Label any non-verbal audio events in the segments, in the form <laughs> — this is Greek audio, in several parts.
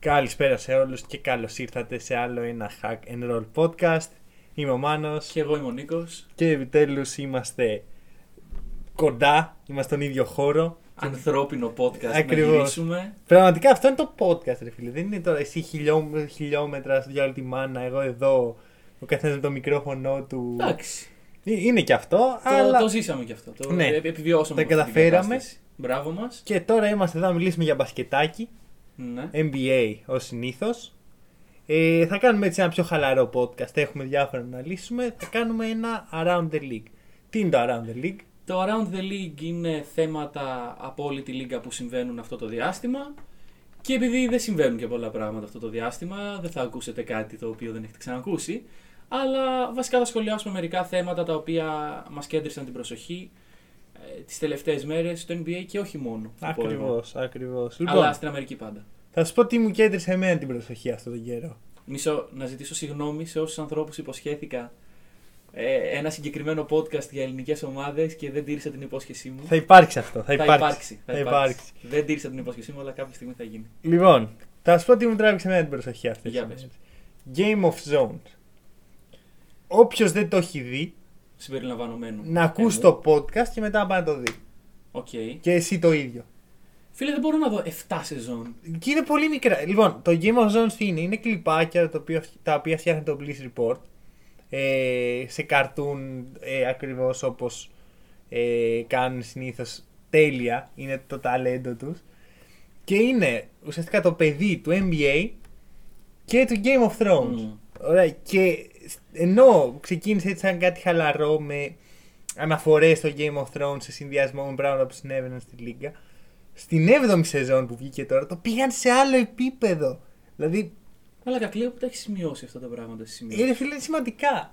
Καλησπέρα σε όλους και καλώς ήρθατε σε άλλο ένα Hack and Roll podcast. Είμαι ο Μάνος Και εγώ είμαι ο Νίκος. και επιτέλους είμαστε κοντά, είμαστε στον ίδιο χώρο. Ανθρώπινο podcast Ακριβώς. να γυρίσουμε. Πραγματικά αυτό είναι το podcast ρε φίλε, δεν είναι τώρα εσύ χιλιό, χιλιόμετρα για όλη τη μάνα, εγώ εδώ, ο καθένας με το μικρόφωνο του. Εντάξει. Ε, Είναι και αυτό, Το, αλλά... το ζήσαμε κι αυτό. Το Ναι. ε, επιβιώσαμε. Τα αυτή την καταφέραμε. κατάσταση. Μπράβο μας. Και τώρα είμαστε εδώ να μιλήσουμε για μπασκετάκι, Ναι. NBA ως συνήθως. Ε, θα κάνουμε έτσι ένα πιο χαλαρό podcast. Έχουμε διάφορα να λύσουμε. Θα κάνουμε ένα Around the League. Τι είναι το Around the League? Το Around the League είναι θέματα από όλη τη λίγα που συμβαίνουν αυτό το διάστημα. Και επειδή δεν συμβαίνουν και πολλά πράγματα αυτό το διάστημα, δεν θα ακούσετε κάτι το οποίο δεν έχετε ξανακούσει. Αλλά βασικά θα σχολιάσουμε μερικά θέματα τα οποία μας κέντρισαν την προσοχή ε, τις τελευταίες μέρες στο NBA και όχι μόνο. θα πω εγώ. Ακριβώς, ακριβώς. Αλλά Λοιπόν, στην Αμερική πάντα. θα σου πω τι μου κέντρισε εμένα την προσοχή αυτόν τον καιρό. Μισό, να ζητήσω συγγνώμη σε όσους ανθρώπους υποσχέθηκα ε, ένα συγκεκριμένο podcast για ελληνικές ομάδες και δεν τήρησα την υπόσχεσή μου. Θα υπάρξει αυτό. Θα Θα υπάρξει. υπάρξει. Θα Θα υπάρξει. υπάρξει. Δεν τήρησα την υπόσχεσή μου, αλλά κάποια στιγμή θα γίνει. Λοιπόν, θα σου πω τι μου τράβηξε εμένα την προσοχή αυτή. Για πες. Game of Zones. Όποιος δεν το έχει δει, Συμπεριλαμβανομένου. να ακούσει Ε, το podcast και μετά να πάει να το δεις. Οκ. Και εσύ το ίδιο. Φίλε, δεν μπορώ να δω 7 σεζόν. Και είναι πολύ μικρά. Λοιπόν, το Game of Zones τι είναι, είναι κλιπάκια τα οποία, τα οποία φτιάχνει το Bleacher Report ε, σε cartoon ε, ακριβώς όπως ε, κάνουν συνήθως τέλεια, είναι το ταλέντο τους και είναι ουσιαστικά το παιδί του NBA και του Game of Thrones. Μμμ. Ωραία, και ενώ ξεκίνησε έτσι σαν κάτι χαλαρό με αναφορές στο Game of Thrones σε συνδυασμό με πράγματα που συνέβαιναν στη Λίγκα, στην 7η σεζόν που βγήκε τώρα το πήγαν σε άλλο επίπεδο. Δηλαδή, Αλλά κακλέω που τα έχει σημειώσει αυτά τα πράγματα στη σημεία. είναι φίλε σημαντικά.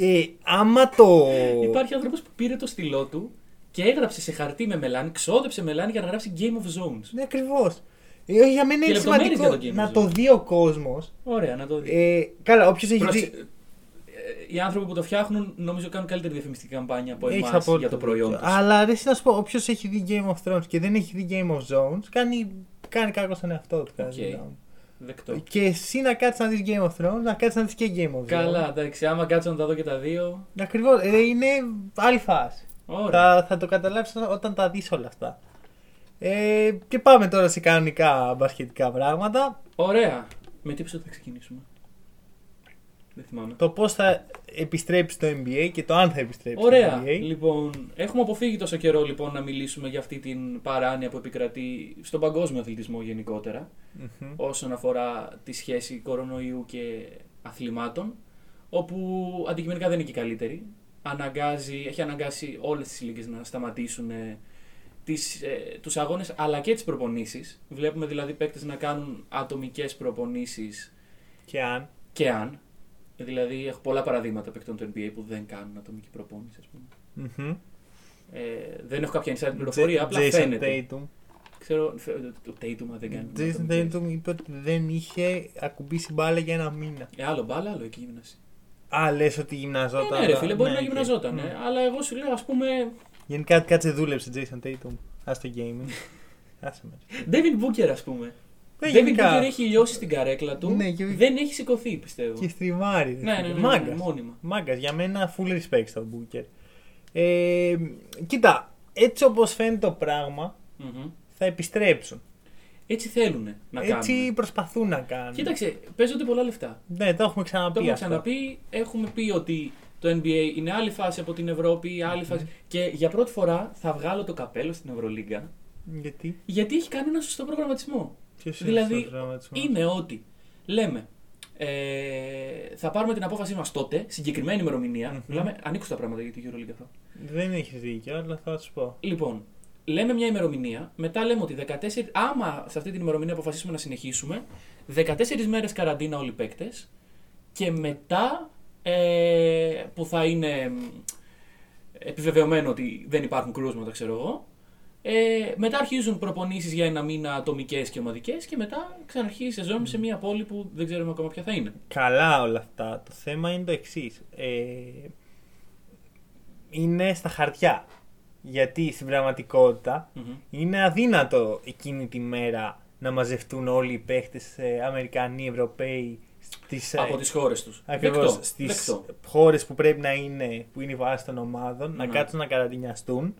Ε, άμα το. Υπάρχει άνθρωπος που πήρε το στυλό του και έγραψε σε χαρτί με μελάνι, ξόδεψε μελάνι για να γράψει Game of Zones. Ναι, ακριβώς. Ε, όχι, για μένα Και είναι λεπτομέρειες σημαντικό για το Game of να Zones. το δει ο κόσμος. Ωραία, να το δει. Ε, καλά, όποιος έχει Πρόσεξε, δει. Ε, Οι άνθρωποι που το φτιάχνουν νομίζω κάνουν καλύτερη διαφημιστική καμπάνια από Έχεις εμάς απόλυτο για το προϊόν δίκιο. τους. Αλλά δεν να σου πω, όποιος έχει δει Game of Thrones και δεν έχει δει Game of Zones, κάνει, κάνει κακό στον εαυτό του. κατά Οκ. τη γνώμη μου. Δεκτό. Και εσύ να κάτσεις να δεις Game of Thrones, να κάτσεις να δεις και Game of Thrones. Καλά, εντάξει, άμα κάτσω να τα δω και τα δύο. Ακριβώς. Ε, είναι άλλη φάση. Ωραία. Θα, θα το καταλάβεις όταν- όταν τα δεις όλα αυτά. Ε, και πάμε τώρα σε κανονικά μπασκετικά πράγματα. Ωραία. Με τι επεισόδιο θα ξεκινήσουμε; Δεν θυμάμαι. Το πώς θα επιστρέψει το NBA και το αν θα επιστρέψει Ωραία. το NBA. Λοιπόν, έχουμε αποφύγει τόσο καιρό λοιπόν να μιλήσουμε για αυτή την παράνοια που επικρατεί στον παγκόσμιο αθλητισμό γενικότερα Μμμ. όσον αφορά τη σχέση κορονοϊού και αθλημάτων όπου αντικειμενικά δεν είναι και η καλύτερη. Αναγκάζει, έχει αναγκάσει όλες τις λίγες να σταματήσουν ε, τις, ε, τους αγώνες αλλά και τις προπονήσεις. Βλέπουμε δηλαδή παίκτες να κάνουν ατομικές προπονήσεις Και αν. και αν. Δηλαδή έχω πολλά παραδείγματα παικτών του NBA που δεν κάνουν ατομική προπόνηση ας πούμε. Μμμ. Ε, δεν έχω κάποια inside πληροφορία, απλά Jason φαίνεται. Tatum. Ξέρω, φε- ο Tatum δεν κάνει. Jason Tatum είπε ότι δεν είχε ακουμπήσει μπάλα για ένα μήνα. Ε, άλλο μπάλα, άλλο εκεί γυμναστική. Α, λες ότι Ε, γυμναζόταν. ναι, ρε φίλε, μπορεί Ναι, να οκ. γυμναζόταν. Μμ. ε, αλλά εγώ σου λέω, ας πούμε. Γενικά κάτσε δούλεψε Jason Tatum. Ας το gaming. <laughs> Άσε με. Devin Booker, ας πούμε. Ναι, Devin γενικά. Booker έχει λιώσει στην καρέκλα του. Ναι, και- Δεν έχει σηκωθεί, πιστεύω. Και stream άρει. ρε Ναι, ναι, φίλε. ναι, ναι, Μάγκας. ναι, μόνιμα. Μάγκας, για μένα full respect στον Booker. Ε, κοίτα, έτσι όπως φαίνεται το πράγμα, Μμμ. θα επιστρέψουν. Έτσι θέλουν να Έτσι κάνουν. προσπαθούν να κάνουν. Κοίταξε, παίζονται πολλά λεφτά. Ναι, το έχουμε ξαναπεί Το έχουμε αυτό. ξαναπεί. Έχουμε πει ότι το NBA είναι άλλη φάση από την Ευρώπη, άλλη φάση. Και για πρώτη φορά θα βγάλω το καπέλο στην Ευρωλίγκα. Γιατί, Γιατί έχει κάνει ένα σωστό προγραμματισμό. Ποιος είναι Δηλαδή, αυτός ο δραματισμός; είναι ότι λέμε ε, θα πάρουμε την απόφασή μας τότε, συγκεκριμένη ημερομηνία. Μμμ. Μιλάμε, ανοίξω τα πράγματα για τη EuroLeague αυτό. Δεν έχεις δίκιο, αλλά θα σου πω. Λοιπόν, λέμε μια ημερομηνία, μετά λέμε ότι 14, άμα σε αυτή την ημερομηνία αποφασίσουμε να συνεχίσουμε, 14 μέρες καραντίνα όλοι οι παίκτες και μετά ε, που θα είναι μ, επιβεβαιωμένο ότι δεν υπάρχουν κρούσματα, ξέρω εγώ. Ε, μετά αρχίζουν προπονήσεις για ένα μήνα ατομικές και ομαδικές και μετά ξαναρχίζει η σεζόν σε μια πόλη που δεν ξέρουμε ακόμα ποια θα είναι. Καλά όλα αυτά. Το θέμα είναι το εξής. Ε, είναι στα χαρτιά. Γιατί στην πραγματικότητα Μμμ. είναι αδύνατο εκείνη τη μέρα να μαζευτούν όλοι οι παίχτες Αμερικανοί, Ευρωπαίοι στις, Από τις χώρες τους. Ακριβώς στις χώρες που πρέπει να είναι, που είναι η βάση των ομάδων, να Ναι. κάτσουν να καραντινιαστούν.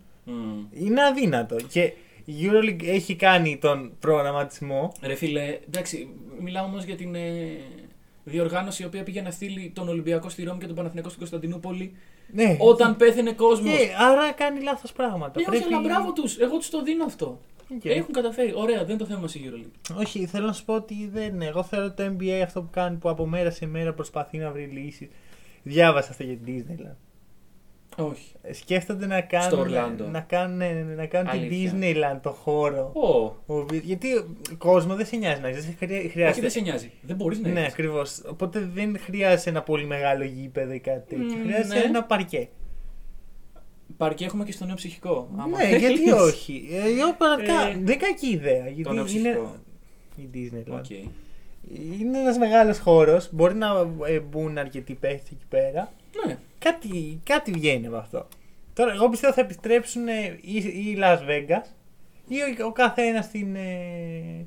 Είναι αδύνατο. Και η EuroLeague έχει κάνει τον προγραμματισμό. Ρε φίλε, εντάξει, μιλάω όμως για την ε, διοργάνωση η οποία πήγε να στείλει τον Ολυμπιακό στη Ρώμη και τον Παναθηναϊκό στην Κωνσταντινούπολη Ναι. όταν πέθαινε κόσμος. Και, άρα κάνει λάθος πράγματα. Ναι, όχι, αλλά μπράβο τους. Εγώ τους το δίνω αυτό. Οκ. Έχουν καταφέρει. Ωραία, δεν είναι το θέμα στη EuroLeague. Όχι, θέλω να σου πω ότι δεν. Εγώ θεωρώ ότι το NBA αυτό που κάνει που από μέρα σε μέρα προσπαθεί να βρει λύσεις. Διάβασα αυτό για την Disneyland. Όχι. Ε, Σκέφτονται να κάνουν, Στο Ορλάντο. να κάνουν, ναι, να κάνουν την Αλήθεια. Disneyland το χώρο. Ω, Ο οποίος- γιατί ο κόσμος δεν σε νοιάζει να έχεις, δεν σε χρεια- όχι, χρειάζεται. δεν σε νοιάζει. Δεν μπορείς να ναι, έχεις. ακριβώς. Οπότε δεν χρειάζεται ένα πολύ μεγάλο γήπεδο ή κάτι τέτοιο. Μμμ, χρειάζεται ναι. ένα παρκέ. Παρκέ έχουμε και στο Νέο Ψυχικό. άμα ναι, θέλεις. γιατί όχι. Ε, εγώ πραγματικά Ε, δεν είναι κακή ιδέα. Γιατί Νέο είναι. Ψυχικό. Η Disneyland. Οκ. Είναι ένας μεγάλος χώρος. Μπορεί να ε, μπουν αρκετοί παίχτες εκεί πέρα. Ναι. Κάτι, κάτι βγαίνει από αυτό. Τώρα, εγώ πιστεύω θα επιστρέψουν ε, ή, ή Las Vegas ή ο, ο καθένας στην, ε,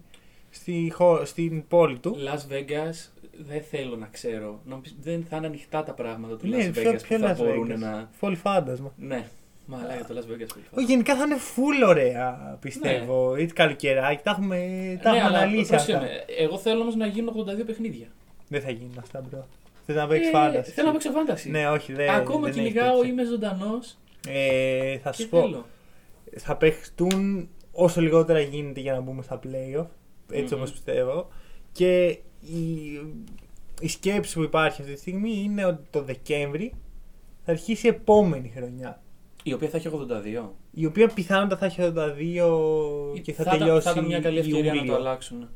στη, χω- στην πόλη του. Las Vegas δεν θέλω να ξέρω. Νομίζω δεν θα είναι ανοιχτά τα πράγματα του Ναι, Las ποιο- Vegas ποιο που θα Las μπορούν Vegas? να. Πολύ fantasy μα. Ναι, μπαλά για το Las Vegas πολύ Όχι, γενικά θα είναι full ωραία, πιστεύω. Ή καλοκαιράκι, τα έχουμε, τα ναι, έχουμε αλλά αναλύσει πρόσεχε αυτά. με, Εγώ θέλω όμως να γίνουν 82 παιχνίδια. Δεν θα γίνουν αυτά, bro. Θες να παίξεις Ε, fantasy. Θέλω να παίξω fantasy. Ναι, όχι, δεν Ακόμα δεν έχει κυνηγάω, τέτοια. είμαι ζωντανός Ε, θα και σου πω, θέλω. θα παιχτούν όσο λιγότερα γίνεται για να μπούμε στα playoff. Έτσι Μμμ. όπως πιστεύω. Και η, η σκέψη που υπάρχει αυτή τη στιγμή είναι ότι το Δεκέμβρη θα αρχίσει η επόμενη χρονιά. Η οποία θα έχει 82. Η οποία πιθανότατα θα έχει 82 και θα, ήταν- τελειώσει Θα ήταν μια καλή ευκαιρία να Ιούλιο. το αλλάξουν.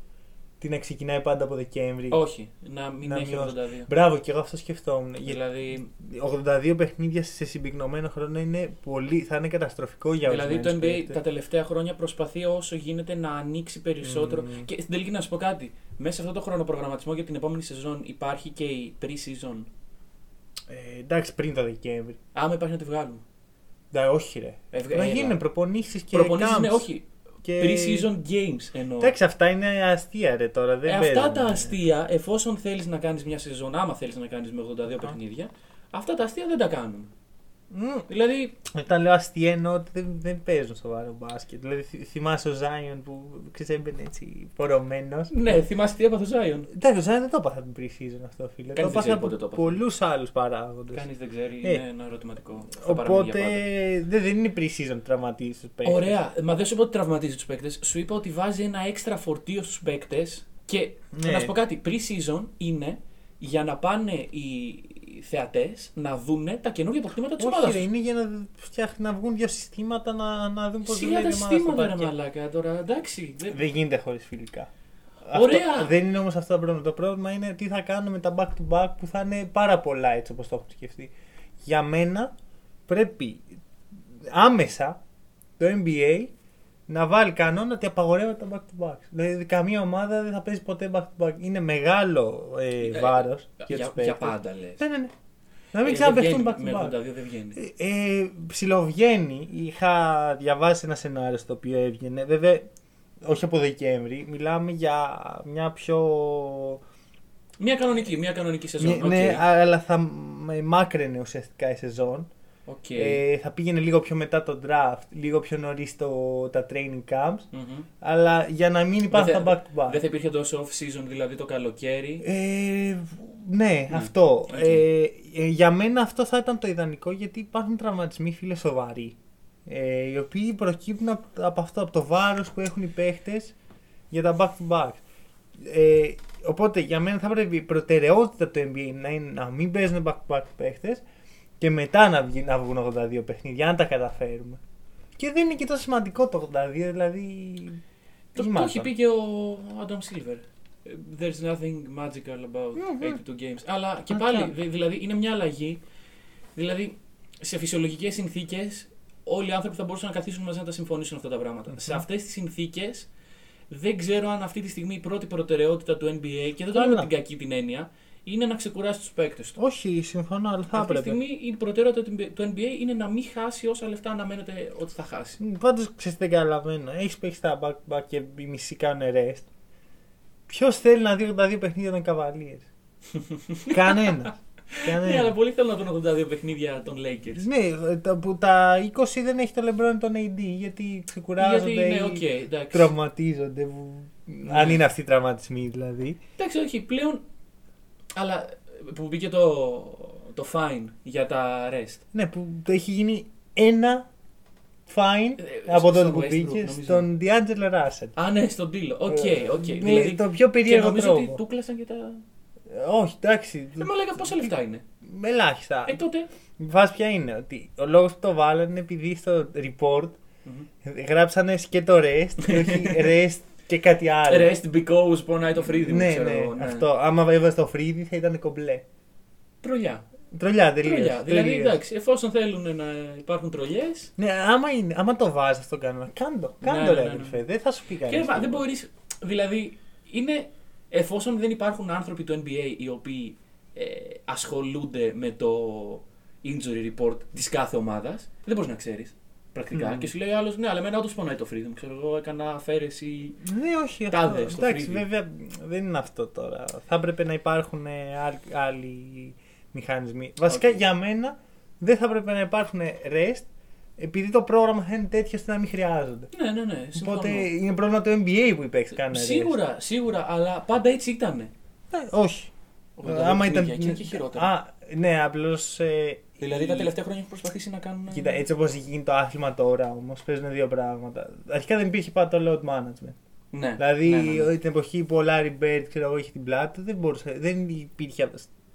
Τι να ξεκινάει πάντα από Δεκέμβρη. Όχι, να μην Να έχει μειώσει. 82. Μπράβο, και εγώ αυτό σκεφτόμουν. Γιατί Δηλαδή, 82 παιχνίδια σε συμπυκνωμένο χρόνο είναι πολύ, θα είναι καταστροφικό για δηλαδή το ορισμένους NBA παίκτες. τα τελευταία χρόνια προσπαθεί όσο γίνεται να ανοίξει περισσότερο. Μμμ. Και στην τελική να σου πω κάτι. Μέσα σε αυτό το χρονοπρογραμματισμό για την επόμενη σεζόν υπάρχει και η pre-season. Ε, εντάξει, πριν το Δεκέμβρη. Άμα υπάρχει να τη βγάλουμε. Ναι, όχι ρε. Ε, να έλα. γίνουν προπονήσεις και Προπονήσεις, camps. ναι, όχι. Και... Pre-season games εννοώ. Εντάξει, αυτά είναι αστεία ρε τώρα. Δεν Ε, αυτά παίζουν. τα αστεία, εφόσον θέλεις να κάνεις μια σεζόν, άμα θέλεις να κάνεις με 82 παιχνίδια, αυτά τα αστεία δεν τα κάνουν. Μμ. Δηλαδή, Όταν λέω αστεία εννοώ ότι δεν, δεν παίζουν σοβαρό μπάσκετ. Δηλαδή θυ- θυμάσαι ο Ζάιον που ξέρεις έμπαινε έτσι πορωμένος. ναι, θυμάσαι τι έπαθε ο Ζάιον. Εντάξει, ο Ζάιον δεν το έπαθε από την pre-season αυτό φίλε. Κανείς το δεν έπαθε ξέρει από πότε το έπαθε. πολλούς άλλους παράγοντες. Κανείς δεν ξέρει, Ε, είναι ένα ερωτηματικό. Θα παραμείνει Οπότε για πάντα. δεν, δεν είναι pre-season τραυματίσει τους παίκτες. Ωραία, μα δεν σου είπα ότι τραυματίζεις τους παίκτες. Σου είπα ότι βάζει ένα έξτρα φορτίο στους παίκτες. Και Ναι. να σου πω κάτι, pre-season είναι για να πάνε οι θεατές να δούνε τα καινούργια αποκτήματα της ομάδας. Όχι, ρε, είναι για να, φτιάχνει, να βγουν δύο συστήματα να, να δουν πώς Σιγά τα συστήματα, ρε μαλάκα τώρα, εντάξει. δεν- Δεν γίνεται χωρίς φιλικά. Ωραία. Αυτό, δεν είναι όμως αυτό το πρόβλημα. Το πρόβλημα είναι τι θα κάνουμε με τα back to back που θα είναι πάρα πολλά έτσι όπως το έχω σκεφτεί. Για μένα πρέπει άμεσα το NBA να βάλει κανόνα ότι απαγορεύεται τα back to back. Δηλαδή καμία ομάδα δεν θα παίζει ποτέ back to back. Είναι μεγάλο ε, Ε, βάρος για, για τους για πάντα λες. Ναι, ναι, ναι. Να μην ξαναπαιχτούν back Με to 82 back. δεν βγαίνει. Ε, ε, ψιλοβγαίνει. Είχα διαβάσει ένα σενάριο στο οποίο έβγαινε. Βέβαια, όχι από Δεκέμβρη. Μιλάμε για μια πιο. Μια κανονική, μια κανονική σεζόν. Ναι, ναι, αλλά θα μ- μάκραινε ουσιαστικά η σεζόν. Οκ. Ε, θα πήγαινε λίγο πιο μετά το draft, λίγο πιο νωρίς τα training camps. Μμμ. Αλλά για να μην υπάρχουν Δεν τα θα- back to back. Δεν θα υπήρχε τόσο off season, δηλαδή το καλοκαίρι; Ε, ναι, Ναι. αυτό. Οκ. Ε, ε, για μένα αυτό θα ήταν το ιδανικό γιατί υπάρχουν τραυματισμοί φίλε σοβαροί. Ε, οι οποίοι προκύπτουν από, από αυτό, από το βάρος που έχουν οι παίχτες για τα back to back. Ε, οπότε για μένα θα πρέπει η προτεραιότητα του NBA να είναι να μην παίζουν back to back παίχτες και μετά να, βγει, να βγουν 82 παιχνίδια, αν τα καταφέρουμε. Και δεν είναι και τόσο σημαντικό το 82, δηλαδή. Το, το γυμάτων. έχει πει και ο Adam Silver. Ε, There's nothing magical about Μμμ. 82 games. Αλλά και Α, πάλι, καλά. δη- δηλαδή είναι μια αλλαγή. Δηλαδή, σε φυσιολογικές συνθήκες, όλοι οι άνθρωποι θα μπορούσαν να καθίσουν μαζί να τα συμφωνήσουν αυτά τα πράγματα. Σε αυτές τις συνθήκες, δεν ξέρω αν αυτή τη στιγμή η πρώτη προτεραιότητα του NBA, και δεν το λέω με Καλά. την κακή την έννοια, είναι να ξεκουράσει τους παίκτες του. Όχι, συμφωνώ, αλλά θα Αυτή τη έπρεπε. στιγμή η προτεραιότητα του NBA είναι να μην χάσει όσα λεφτά αναμένεται ότι θα χάσει. Πάντως ξέρεις δεν καταλαβαίνω. Έχεις παίξει τα back to back και οι μισοί κάνουν rest. Ποιος θέλει να δει τα δύο παιχνίδια των Cavaliers; <laughs> Κανένας. Ναι, αλλά Κανένα. πολύ θέλω να δουν 82 παιχνίδια των Lakers. Ναι, τα, που τα 20 δεν έχει τον LeBron τον AD γιατί ξεκουράζονται Γιατί, ναι, ή οκ, εντάξει. τραυματίζονται. που- Ναι. Αν είναι αυτοί οι τραυματισμοί δηλαδή. Εντάξει, όχι, πλέον. Αλλά που μπήκε το, το fine για τα rest. Ναι, που το έχει γίνει ένα fine Ε, από στον τότε που Westbrook, πήγε νομίζω. στον D'Angelo Russell. Α, ναι, στον τίλο. Οκ, Ε, οκ. με Δηλαδή, το πιο και περίεργο νομίζω ότι τρόπο. του κλάσαν και τα. Ε, Όχι, εντάξει. Δεν μου λέγα πόσα λεφτά είναι. Με ελάχιστα. Ε, τότε. Η φάση ποια είναι, ότι ο λόγος που το βάλανε είναι επειδή στο report γράψανε και το rest και όχι <laughs> rest και κάτι άλλο. Rest because πονάει το φρύδι μου, ναι, ξέρω ναι, εγώ, ναι. αυτό. Άμα έβαζε το φρύδι θα ήταν κομπλέ. Τρολιά. Τρολιά, τελείως. Τρολιά. Δηλαδή, εντάξει, εφόσον θέλουν να υπάρχουν τρολιές. Ναι, άμα, είναι, άμα το βάζεις αυτό κανόνα, κάντο. Κάντο, Ναι, ρε ναι, ναι. αδελφέ. Δεν θα σου πει κανείς. Και μα, δεν μπορείς. Δηλαδή, είναι. Εφόσον δεν υπάρχουν άνθρωποι του NBA οι οποίοι ε, ασχολούνται με το injury report της κάθε ομάδας, δεν μπορείς να ξέρεις. Πρακτικά. Μμμ. Και σου λέει ο άλλος, ναι, αλλά εμένα όντως πονάει το freedom. Ξέρω εγώ, έκανα αφαίρεση. Ναι, όχι. Τάδες αυτό. στο Εντάξει, φρύδι. βέβαια δεν είναι αυτό τώρα. Θα έπρεπε να υπάρχουν ε, άλλοι- άλλοι μηχανισμοί. Βασικά Οκ. για μένα δεν θα έπρεπε να υπάρχουν REST επειδή το πρόγραμμα θα είναι τέτοιο ώστε να μην χρειάζονται. Ναι, ναι, ναι. Συμφωνώ. Οπότε είναι πρόβλημα του NBA που οι παίξει κάνουν REST. Σίγουρα, σίγουρα, αλλά πάντα έτσι ήταν. Ε, όχι. 82 Άμα ήταν. παιχνίδια, και είναι και χειρότερα. Α, ναι, απλώς. Δηλαδή τα τελευταία χρόνια έχουν προσπαθήσει να κάνουν. Κοίτα, έτσι όπως γίνει το άθλημα τώρα όμως, παίζουν δύο πράγματα. Αρχικά δεν υπήρχε πάντα το load management. Ναι. Δηλαδή ναι, ναι, ναι. την εποχή που ο Larry Bird ξέρω εγώ, είχε την πλάτη του, δεν, μπορούσε, δεν υπήρχε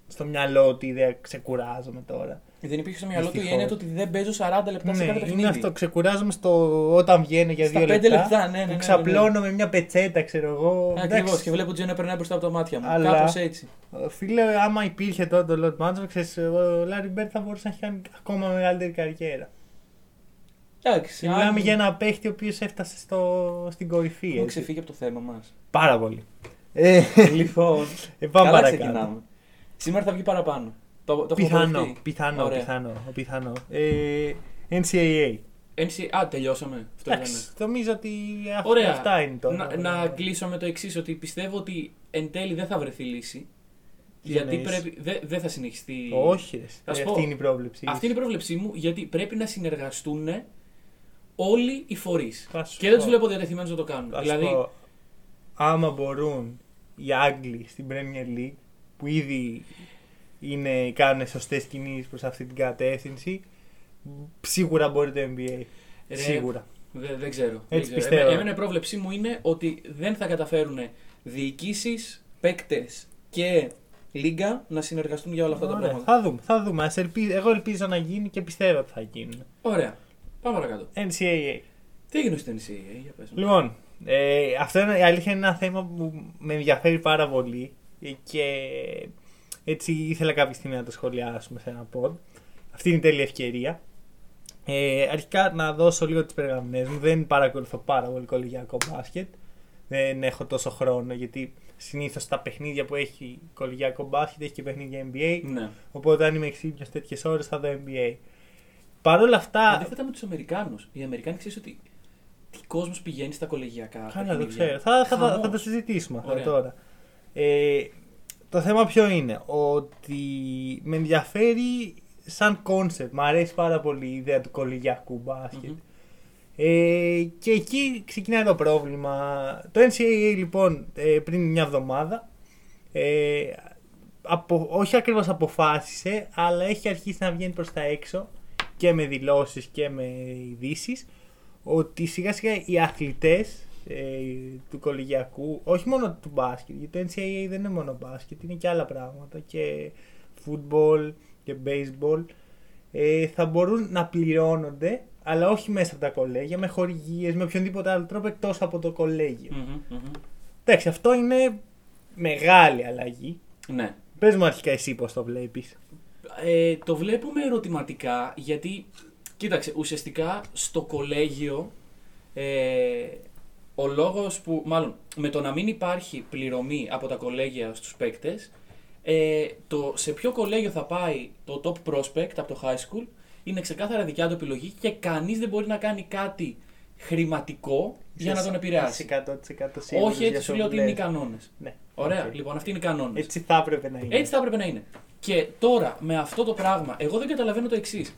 στο μυαλό του η ιδέα ξεκουράζομαι τώρα. Δεν υπήρχε στο μυαλό του η Δυστυχώς. έννοια του ότι δεν παίζω 40 λεπτά σε Ναι, κάθε παιχνίδι. είναι αυτό. Ξεκουράζομαι στο όταν βγαίνω για Στα δύο πέντε λεπτά. λεπτά, ναι, ναι, ναι, που ναι, ξαπλώνω με μια πετσέτα, ξέρω εγώ. Ακριβώς. Εντάξει, Και βλέπω ότι Τζένα περνάει μπροστά από τα μάτια μου. Αλλά- Κάπως έτσι. Φίλε, άμα υπήρχε τότε το load management, ξέρεις, ο Larry Bird θα μπορούσε να έχει κάνει ακόμα μεγαλύτερη καριέρα. Εντάξει. Μιλάμε αν- για ένα παίχτη ο οποίος έφτασε στο, στην κορυφή. Έχουμε έτσι. ξεφύγει από το θέμα μας. Πάρα πολύ. Ε, λοιπόν. ε, πάμε Καλά παρακάτω. ξεκινάμε. Σήμερα θα βγει παραπάνω. Το, το έχουμε Πιθανό, αποδεχτεί. πιθανό, Ωραία. πιθανό, πιθανό. Ε, NCAA. NC... Α, τελειώσαμε. Αυτό ήταν. Εντάξει, νομίζω ότι αυ- Ωραία. αυτά είναι τώρα. Να, να κλείσω με το εξής, ότι πιστεύω ότι εν τέλει δεν θα βρεθεί λύση. Τι γιατί εννοείς; πρέπει. Δεν δεν θα συνεχιστεί. Όχι, ρε, Θα σου αυτή πω, είναι η πρόβλεψη. Αυτή είναι η πρόβλεψή μου, γιατί πρέπει να συνεργαστούν όλοι οι φορείς. Θα σου Και δεν πω. του βλέπω διατεθειμένους να το κάνουν. Θα σου Δηλαδή, πω, άμα μπορούν οι Άγγλοι στην Premier League που ήδη είναι, κάνουν σωστές κινήσεις προς αυτή την κατεύθυνση, σίγουρα μπορεί το NBA. Ρε, Σίγουρα. δεν, δεν ξέρω. Έτσι δεν ξέρω. πιστεύω. Εμέ- Εμένα η πρόβλεψή μου είναι ότι δεν θα καταφέρουν διοικήσεις, παίκτες και λίγα να συνεργαστούν για όλα αυτά τα Ωραία, πράγματα. θα δούμε. Θα δούμε. Ας ελπι- Εγώ ελπίζω να γίνει και πιστεύω ότι θα γίνουν. Ωραία. Πάμε παρακάτω. NCAA. Τι έγινε στο NCAA, για πες μου. Λοιπόν, ε, αυτό είναι, η αλήθεια είναι ένα θέμα που με ενδιαφέρει πάρα πολύ ε, και έτσι ήθελα κάποια στιγμή να το σχολιάσουμε σε ένα pod. Αυτή είναι η τέλεια ευκαιρία. Ε, αρχικά να δώσω λίγο τις περιγραμμές μου. Δεν παρακολουθώ πάρα πολύ κολυγιακό μπάσκετ. Δεν έχω τόσο χρόνο γιατί συνήθως τα παιχνίδια που έχει κολυγιακό μπάσκετ έχει και παιχνίδια NBA. Ναι. Οπότε αν είμαι εξύπνιος τέτοιες ώρες θα δω NBA. Παρ' όλα αυτά. Αντίθετα με τους Αμερικάνους. Οι Αμερικάνοι ξέρεις ότι τι κόσμος πηγαίνει στα κολεγιακά. Καλά, το παιχνίδια. ξέρω. Θα, θα, θα, Χαμός. θα το συζητήσουμε αυτό Ωραία. τώρα. Ε, το θέμα ποιο είναι, ότι με ενδιαφέρει σαν concept. Μ' αρέσει πάρα πολύ η ιδέα του κολεγιακού μπάσκετ. Μμμ. Ε, και εκεί ξεκινάει το πρόβλημα. Το NCAA λοιπόν ε, πριν μια εβδομάδα ε, απο, όχι ακριβώς αποφάσισε αλλά έχει αρχίσει να βγαίνει προς τα έξω και με δηλώσεις και με ειδήσεις ότι σιγά σιγά οι αθλητές ε, του κολυγιακού, όχι μόνο του μπάσκετ, γιατί το NCAA δεν είναι μόνο μπάσκετ, είναι και άλλα πράγματα και football και baseball ε, θα μπορούν να πληρώνονται αλλά όχι μέσα από τα κολέγια, με χορηγίες, με οποιονδήποτε άλλο τρόπο εκτός από το κολέγιο. Μμμ, μμμ. Εντάξει, αυτό είναι μεγάλη αλλαγή. Ναι. Πες μου αρχικά εσύ πώς το βλέπεις. Ε, το βλέπουμε ερωτηματικά γιατί, κοίταξε, ουσιαστικά στο κολέγιο ε, ο λόγος που, μάλλον, με το να μην υπάρχει πληρωμή από τα κολέγια στους παίκτες Ε, το σε ποιο κολέγιο θα πάει το top prospect από το high school είναι ξεκάθαρα δικιά του επιλογή και κανείς δεν μπορεί να κάνει κάτι χρηματικό για να τον επηρεάσει. Είσαι 100% σίγουρος Όχι, για έτσι αυτό σου λέω που ότι είναι οι λες. κανόνες. Ναι. Ωραία, οκ. λοιπόν, αυτοί είναι οι κανόνες. Έτσι θα έπρεπε να είναι. Έτσι θα έπρεπε να είναι. Και τώρα με αυτό το πράγμα, εγώ δεν καταλαβαίνω το εξής.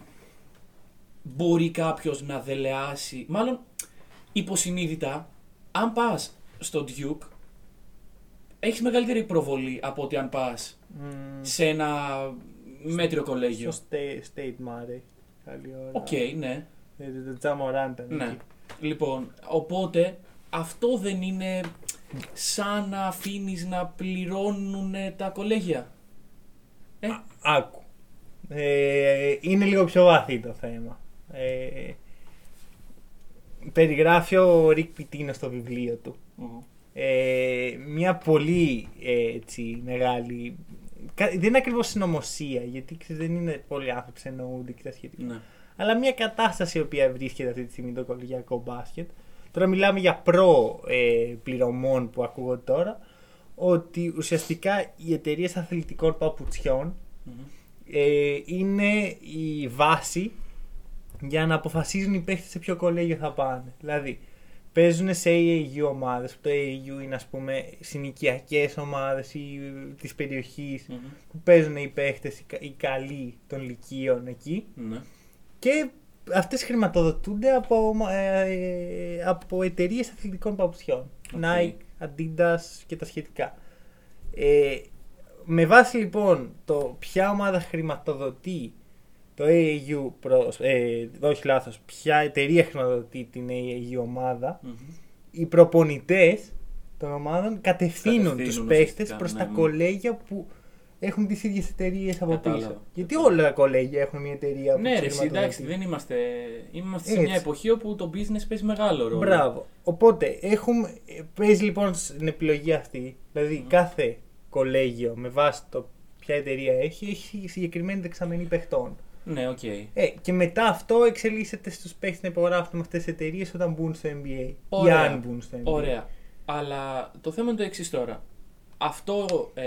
Μπορεί κάποιος να δελεάσει, μάλλον υποσυνείδητα, αν πας στο Duke, έχεις μεγαλύτερη προβολή από ότι αν πας Μμμ. σε ένα μέτριο κολέγιο. Στο state, state Murray. Καλή ώρα. Οκ, ναι. Ε, Το Ja Morant ήταν ναι. εκεί. Λοιπόν, οπότε αυτό δεν είναι σαν να αφήνεις να πληρώνουν τα κολέγια. Ε, Άκου. Ε, είναι λίγο πιο βαθύ το θέμα. Ε, περιγράφει ο Ρικ Πιτίνο στο βιβλίο του. μμμ. Ε, μια πολύ ε, έτσι, μεγάλη. κα- Δεν είναι ακριβώς συνωμοσία, γιατί ξέρεις, δεν είναι πολλοί άνθρωποι που εννοούνται και τα σχετικά. ναι. Αλλά μια κατάσταση η οποία βρίσκεται αυτή τη στιγμή το κολεγιακό μπάσκετ. Τώρα μιλάμε για προ ε, πληρωμών που ακούγονται τώρα. Ότι ουσιαστικά οι εταιρείες αθλητικών παπουτσιών Μμμ. ε, είναι η βάση για να αποφασίζουν οι παίχτες σε ποιο κολέγιο θα πάνε. Δηλαδή, παίζουν σε AAU ομάδες, που το AAU είναι ας πούμε συνοικιακές ομάδες ή της περιοχής, Μμμ. που παίζουν οι παίχτες, οι, κα- οι καλοί των λυκείων εκεί Ναι. και αυτές χρηματοδοτούνται από, ε, από εταιρείες αθλητικών παπουτσιών. Ok. Nike, Adidas και τα σχετικά. Ε, με βάση λοιπόν το ποια ομάδα χρηματοδοτεί το AAU, προς, ε, όχι λάθος, ποια εταιρεία χρηματοδοτεί την AAU ομάδα, Μμμ. οι προπονητές των ομάδων κατευθύνουν Κατευθύνουν τους παίχτες ουσιαστικά, προς ναι, τα ναι. κολέγια που έχουν τις ίδιες εταιρείες από Κατάλαβα. πίσω. Γιατί όλα τα κολέγια έχουν μια εταιρεία που Ναι, τους ρε, εσύ, χρηματοδοτεί. εντάξει, δεν είμαστε. Είμαστε σε Έτσι. μια εποχή όπου το business παίζει μεγάλο ρόλο. Μπράβο. Οπότε έχουμε, ε, παίζει λοιπόν στην επιλογή αυτή, δηλαδή Μμμ. κάθε κολέγιο με βάση το ποια εταιρεία έχει, έχει συγκεκριμένη δεξαμενή παιχτών. Ναι, οκ. Ε, και μετά αυτό εξελίσσεται στους παίχτες να υπογράφουν με αυτές τις εταιρείες όταν μπουν στο NBA. Ωραία. Ή αν μπουν στο NBA. Ωραία. Αλλά το θέμα είναι το εξής τώρα. Αυτό ε,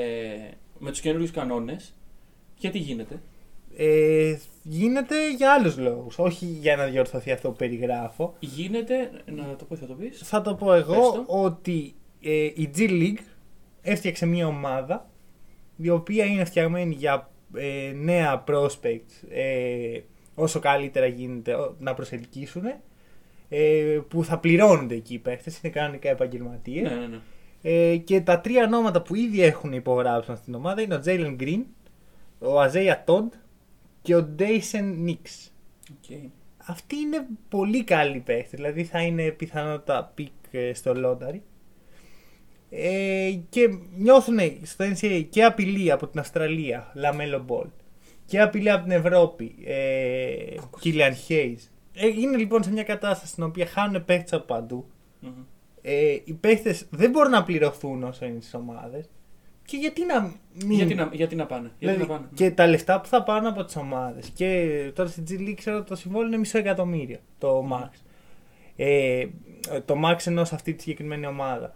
με τους καινούριους κανόνες, γιατί γίνεται; Ε, γίνεται για άλλους λόγους. Όχι για να διορθωθεί αυτό που περιγράφω. Γίνεται. Να το πω, θα το πεις. Θα το πω Πες εγώ το. ότι ε, η G League έφτιαξε μια ομάδα η οποία είναι φτιαγμένη για ε, νέα prospects ε, όσο καλύτερα γίνεται ο- να προσελκύσουν ε, που θα πληρώνονται εκεί οι παίχτες, είναι κανονικά επαγγελματίες Ναι, ναι, ναι. ε, και τα τρία ονόματα που ήδη έχουν υπογράψει στην ομάδα είναι ο Jalen Green, ο Isaiah Todd και ο Daishen Nix. Ok. Αυτοί είναι πολύ καλοί παίχτες, δηλαδή θα είναι πιθανότατα pick ε, στο lottery. Ε, και νιώθουν στο NCAA και απειλή από την Αυστραλία, LaMelo Ball, και απειλή από την Ευρώπη, ε, Killian Hayes. Ε, είναι λοιπόν σε μια κατάσταση στην οποία χάνουν παίχτες από παντού. Μμμ. Ε, οι παίχτες δεν μπορούν να πληρωθούν όσο είναι στις ομάδες. Και γιατί να μην... Γιατί, να, γιατί να πάνε. Γιατί Δηλαδή, να πάνε. Και τα λεφτά που θα πάρουν από τις ομάδες. Και τώρα στην G League ξέρω ότι το συμβόλαιο είναι μισό εκατομμύριο το Max. Ε, το Max ενός σε αυτή τη συγκεκριμένη ομάδα.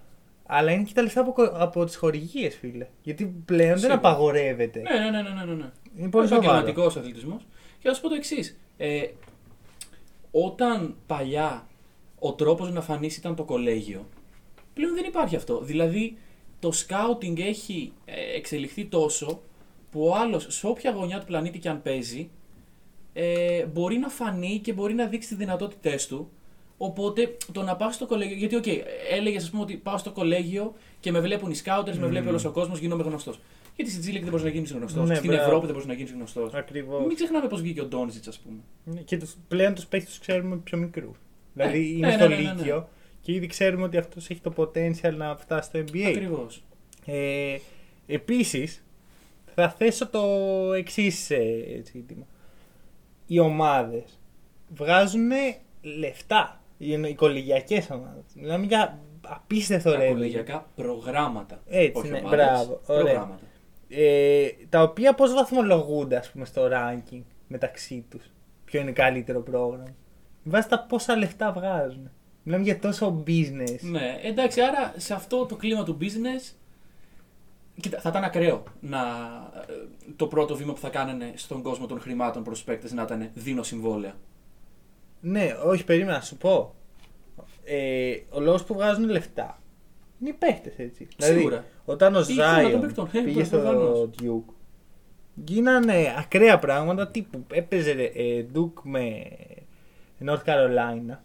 Αλλά είναι και τα λεφτά από, από τις χορηγίες, φίλε. Γιατί πλέον δεν Σίγουρα. απαγορεύεται. Ναι, ναι, ναι, ναι, ναι, ναι. Είναι πολύ Ο σοβαρό. επαγγελματικό αθλητισμός. Και θα σου πω το εξής. Ε, όταν παλιά ο τρόπος να φανείς ήταν το κολέγιο, πλέον δεν υπάρχει αυτό. Δηλαδή, το scouting έχει ε, εξελιχθεί τόσο που ο άλλος σε όποια γωνιά του πλανήτη και αν παίζει, ε, μπορεί να φανεί και μπορεί να δείξει τις δυνατότητές του. Οπότε το να πας στο κολέγιο. Γιατί, ok, okay, έλεγες ας πούμε ότι πάω στο κολέγιο και με βλέπουν οι scouter, με βλέπει όλος ο κόσμος, γίνομαι γνωστός. Γιατί στην G League δεν μπορείς να γίνεις γνωστός. Ναι, στην μπράβο. Ευρώπη δεν μπορείς να γίνεις γνωστός. Ακριβώς. Μην ξεχνάμε πώς βγήκε ο Ντόντσιτς, ας πούμε. Και τους, πλέον τους παίχτες τους ξέρουμε πιο μικρούς. Δηλαδή Ναι, είναι ναι, στο ναι, ναι, ναι. Λύκειο και ήδη ξέρουμε ότι αυτός έχει το potential να φτάσει στο NBA. Ακριβώς. Ε, επίσης, θα θέσω το εξής ζήτημα. Οι ομάδες βγάζουν λεφτά. Οι, οι κολεγιακές ομάδες. Μιλάμε για απίστευτο Τα revenue. κολεγιακά προγράμματα. Έτσι, Όχι ναι, ομάδες, μπράβο, ωραία. Προγράμματα. Ε, τα οποία πώς βαθμολογούνται ας πούμε στο ranking μεταξύ τους; Ποιο είναι καλύτερο πρόγραμμα; Βάσει τα πόσα λεφτά βγάζουν. Μιλάμε για τόσο business. Ναι, εντάξει, άρα σε αυτό το κλίμα του business Κοίτα, θα ήταν ακραίο να, ε, το πρώτο βήμα που θα κάνανε στον κόσμο των χρημάτων προς του παίκτες να ήταν δίνω συμβόλαια. Ναι, όχι, περίμενα να σου πω. Ε, ο λόγος που βγάζουν λεφτά είναι οι παίχτες, έτσι. Σίγουρα. Δηλαδή, όταν ο Η εικόνα των Ζάιον παικτών, ε, πήγε στο προφανώς. Duke, γίνανε ακραία πράγματα τύπου έπαιζε ε, Duke με North Carolina.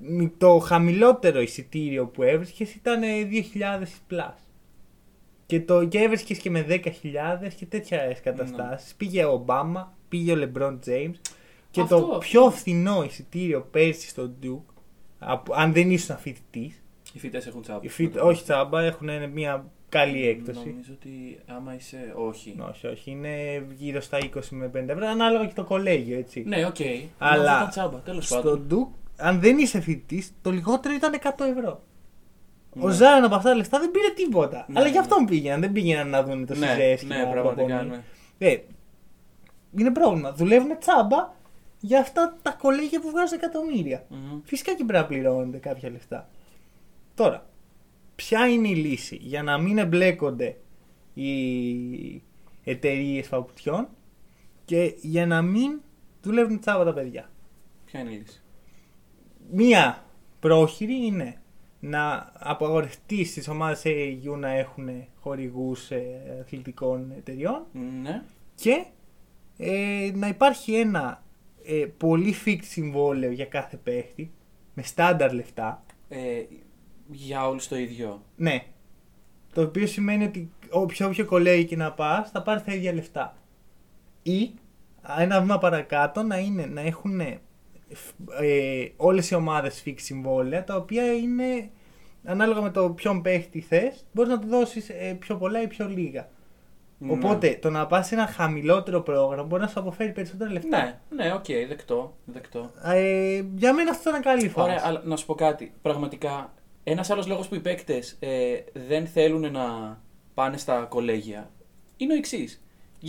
Με Το χαμηλότερο εισιτήριο που έβρισκες ήταν ε, 2.000 plus. Και, το, και έβρισκες και με 10.000 και τέτοια καταστάσεις. Πήγε ο Ομπάμα, πήγε ο LeBron James. Και Αυτό. το πιο φθηνό εισιτήριο πέρσι στο Duke, από- αν δεν ήσουν φοιτητής, Οι φοιτητές έχουν τσάμπα. οι φοιτ- όχι τσάμπα, έχουν μια καλή έκπτωση. Νομίζω ότι άμα είσαι. Όχι. Όχι, όχι, είναι γύρω στα 20 με 50 ευρώ, ανάλογα και το κολέγιο, έτσι. Ναι, οκ. Αλλά Νόμιζα ήταν τσάμπα. Τέλος Στο πάντων. Duke, αν δεν είσαι φοιτητής, το λιγότερο ήταν 100 ευρώ. Ο Ναι. Ζάιον από αυτά τα λεφτά δεν πήρε τίποτα. Ναι, Αλλά γι' ναι. αυτόν πήγαιναν, δεν πήγαιναν να δουν το Ναι, Σιζέσκι. ναι, να πραγματικά. προπονεί. Ναι. Ε, είναι πρόβλημα. Δουλεύουν τσάμπα για αυτά τα κολέγια που βγάζουν εκατομμύρια. Μμμ. Φυσικά και πρέπει να πληρώνονται κάποια λεφτά. Τώρα, ποια είναι η λύση για να μην εμπλέκονται οι εταιρείες παπουτιών και για να μην δουλεύουν τσάμπα τα παιδιά; Ποια είναι η λύση; Μία πρόχειρη είναι να απαγορευτεί στις ομάδες AAU να έχουν χορηγούς αθλητικών εταιριών Ναι. και ε, να υπάρχει ένα ε, πολύ fixed συμβόλαιο για κάθε παίχτη με στάνταρ λεφτά. Ε, για όλους το ίδιο. Ναι. Το οποίο σημαίνει ότι όποιο, όποιο κολέγιο και να πας θα πάρει τα ίδια λεφτά. Ή ένα βήμα παρακάτω να είναι να έχουν ε, όλες οι ομάδες fixed συμβόλαια τα οποία είναι ανάλογα με το ποιον παίχτη θες μπορείς να του δώσεις ε, πιο πολλά ή πιο λίγα. Ναι. Οπότε το να πας σε ένα χαμηλότερο πρόγραμμα μπορεί να σου αποφέρει περισσότερα λεφτά. Ναι, ναι, οκ, δεκτό. δεκτό. Ε, για μένα αυτό είναι καλή φάση. Ωραία, αλλά να σου πω κάτι. Πραγματικά, ένας άλλος λόγος που οι παίκτες ε, δεν θέλουν να πάνε στα κολέγια είναι ο εξής.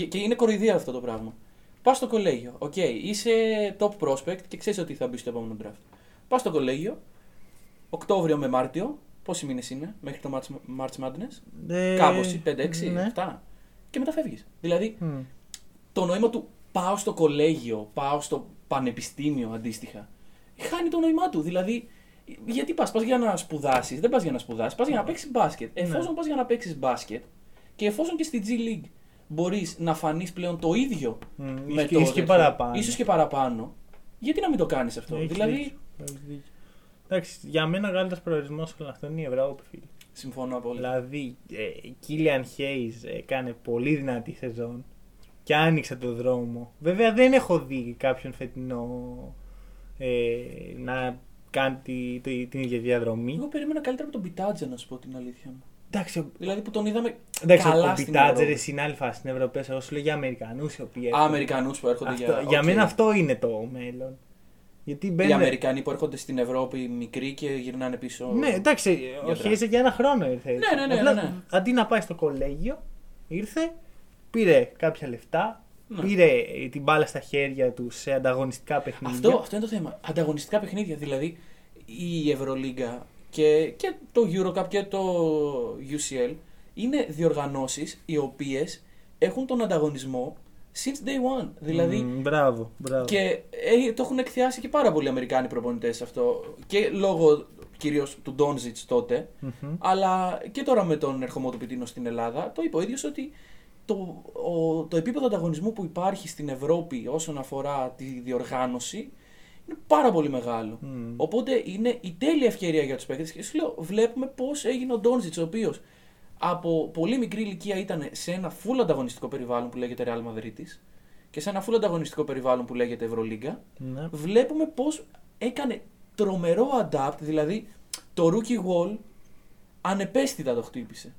Και είναι κοροϊδία αυτό το πράγμα. Πας στο κολέγιο, οκ, είσαι top prospect και ξέρεις ότι θα μπει στο επόμενο draft. Πας στο κολέγιο, Οκτώβριο με Μάρτιο, πόσοι μήνες είναι μέχρι το March, March Madness, Ε, κάπως 5-6, ναι. 7. Και μετά φεύγεις. Δηλαδή, Μμ. το νόημα του πάω στο κολέγιο, πάω στο πανεπιστήμιο αντίστοιχα, χάνει το νόημά του. Δηλαδή, γιατί πας, πας για να σπουδάσεις, δεν πας για να σπουδάσεις, πας για να παίξεις μπάσκετ. Εφόσον πας για να παίξεις μπάσκετ και εφόσον και στη G League μπορείς να φανείς πλέον το ίδιο Μμ, με ίσως και- το. ίσως και τέτοιο, παραπάνω. ίσως και παραπάνω, γιατί να μην το κάνεις αυτό; Έχεις δηλαδή, δίκιο, έχεις δίκιο. Εντάξει, για μένα ο καλύτερο προορισμός όλων αυτών είναι η Ευρώπη, φίλε. Συμφωνώ απόλυτα. Δηλαδή, ε, Κίλιαν Χέις έκανε πολύ δυνατή σεζόν και άνοιξε το δρόμο. Βέβαια δεν έχω δει κάποιον φετινό ε, να κάνει τη, τη- την ίδια διαδρομή. Εγώ περίμενα καλύτερα από τον Μπιτάτζε, να σου πω την αλήθεια μου. Εντάξει, ο- Δηλαδή που τον είδαμε εντάξει, καλά ο στην Μπιτάτζε Ευρώπη. είναι άλλη φάση στην Ευρωπαϊκή. Εγώ σου λέω για Αμερικανούς οι οποίοι. Α, έχουν- Αμερικανούς που έρχονται Αυτό- για. για οκ. μένα αυτό είναι το μέλλον. Γιατί Οι μπαίνουν. Αμερικανοί που έρχονται στην Ευρώπη μικροί και γυρνάνε πίσω. Ναι, εντάξει, ο Για Hayes για ένα χρόνο ήρθε. έτσι. Ναι, ναι, ναι, Απλά, ναι, ναι. Αντί να πάει στο κολέγιο, ήρθε, πήρε κάποια λεφτά, Ναι. πήρε ε, την μπάλα στα χέρια του σε ανταγωνιστικά παιχνίδια. Αυτό, αυτό είναι το θέμα. Ανταγωνιστικά παιχνίδια. Δηλαδή η Ευρωλίγκα και, και το Eurocup και το UCL είναι διοργανώσεις οι οποίες έχουν τον ανταγωνισμό since day one. Δηλαδή Μμ, μπράβο, μπράβο. και ε, το έχουν εκθιάσει και πάρα πολλοί Αμερικάνοι προπονητές αυτό και λόγω κυρίως του Ντόνζιτς τότε Μμμ. αλλά και τώρα με τον ερχομό του Πιτίνο στην Ελλάδα, το είπε ο ίδιος ότι το, ο, το επίπεδο ανταγωνισμού που υπάρχει στην Ευρώπη όσον αφορά τη διοργάνωση είναι πάρα πολύ μεγάλο. Μμ. Οπότε είναι η τέλεια ευκαιρία για τους παίκτες και σου λέω, βλέπουμε πώς έγινε ο Ντόνζιτς ο οποίος από πολύ μικρή ηλικία ήταν σε ένα full ανταγωνιστικό περιβάλλον που λέγεται Real Madrid και σε ένα full ανταγωνιστικό περιβάλλον που λέγεται Ευρωλίγκα Ναι. βλέπουμε πώς έκανε τρομερό adapt, δηλαδή το rookie wall ανεπαίσθητα το χτύπησε.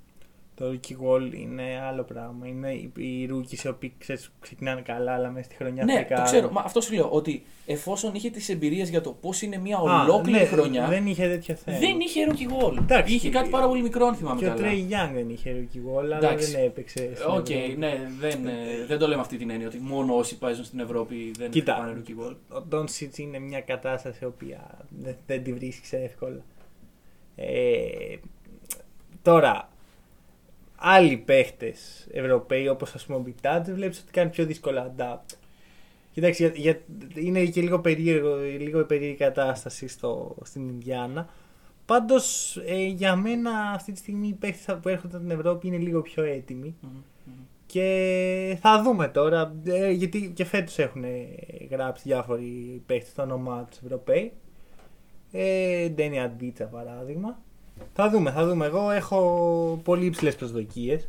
Το rookie wall είναι άλλο πράγμα. Είναι οι, οι rookies οι οποίοι ξέρεις, ξεκινάνε καλά, αλλά μέσα στη χρονιά ναι, το φρικάρουν. ξέρω. Μα αυτό σου λέω ότι εφόσον είχε τις εμπειρίες για το πώς είναι μια Α, ολόκληρη ναι, χρονιά, Δεν είχε τέτοιο θέμα. δεν είχε rookie wall. Εντάξει, είχε κάτι πάρα πολύ μικρό αν θυμάμαι Και ο καλά. Trey Young δεν είχε rookie wall, αλλά Εντάξει. δεν έπαιξε. στην Οκ, Ευρώπη. ναι, δεν, ε, δεν το λέμε αυτή την έννοια ότι μόνο όσοι παίζουν στην Ευρώπη δεν Κοίτα. πάνε rookie wall. Ο Doncic είναι μια κατάσταση η οποία δεν, δεν τη βρίσκεις εύκολα. Ε, τώρα, άλλοι παίχτες Ευρωπαίοι, όπως ας πούμε ο Μπιτάτζε, βλέπεις ότι κάνει πιο δύσκολα adapt. Κοιτάξτε, για, για, είναι και λίγο περίεργο, λίγο περίεργη κατάσταση στο, στην Ινδιάνα. Πάντως ε, για μένα αυτή τη στιγμή οι παίχτες που έρχονται από την Ευρώπη είναι λίγο πιο έτοιμοι. Και θα δούμε τώρα, ε, γιατί και φέτος έχουν γράψει διάφοροι παίχτες στο όνομά τους Ευρωπαίοι. Ε, Ντένι Αντίτσα παράδειγμα. Θα δούμε, θα δούμε. Εγώ έχω πολύ υψηλές προσδοκίες.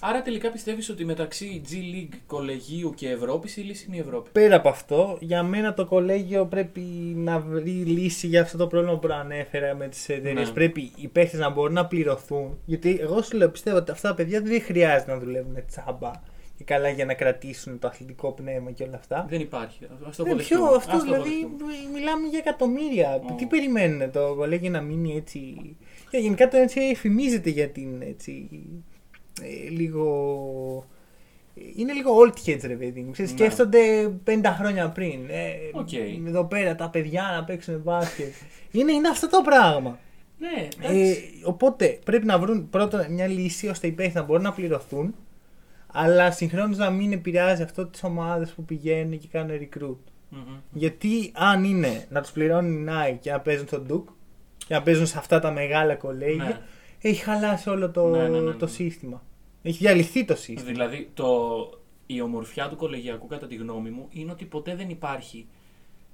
Άρα τελικά πιστεύεις ότι μεταξύ G League, κολεγίου και Ευρώπης η λύση είναι η Ευρώπη; Πέρα από αυτό, για μένα το κολέγιο πρέπει να βρει λύση για αυτό το πρόβλημα που προανέφερα με τις εταιρείες. Ναι. Πρέπει οι παίχτες να μπορούν να πληρωθούν. Γιατί εγώ σου λέω, πιστεύω ότι αυτά τα παιδιά δεν χρειάζεται να δουλεύουν τσάμπα και καλά για να κρατήσουν το αθλητικό πνεύμα και όλα αυτά. Δεν υπάρχει. Ας το Δεν αποδεχτούμε. ποιο, αυτό Ας το δηλαδή αποδεχτούμε. μιλάμε για εκατομμύρια. Ω. Τι περιμένουν το κολέγιο να μείνει έτσι; Και γενικά το NCAA φημίζεται για την έτσι. ε, λίγο. Είναι λίγο old heads ρε παιδί μου. Ξέρεις, Ναι. Σκέφτονται 50 χρόνια πριν. Ε, Οκ. Εδώ πέρα τα παιδιά να παίξουν μπάσκετ. είναι, είναι αυτό το πράγμα. Ναι, Ε, εντάξει. οπότε πρέπει να βρουν πρώτα μια λύση ώστε οι παίχτες να μπορούν να πληρωθούν. Αλλά συγχρόνως να μην επηρεάζει αυτό τις ομάδες που πηγαίνουν και κάνουν recruit. Μμμ. Γιατί αν είναι να τους πληρώνει η Nike και να παίζουν στον Duke και να παίζουν σε αυτά τα μεγάλα κολέγια, Ναι. έχει χαλάσει όλο το, Ναι, ναι, ναι, ναι. το σύστημα. Έχει διαλυθεί το σύστημα. Δηλαδή, το, η ομορφιά του κολεγιακού, κατά τη γνώμη μου, είναι ότι ποτέ δεν υπάρχει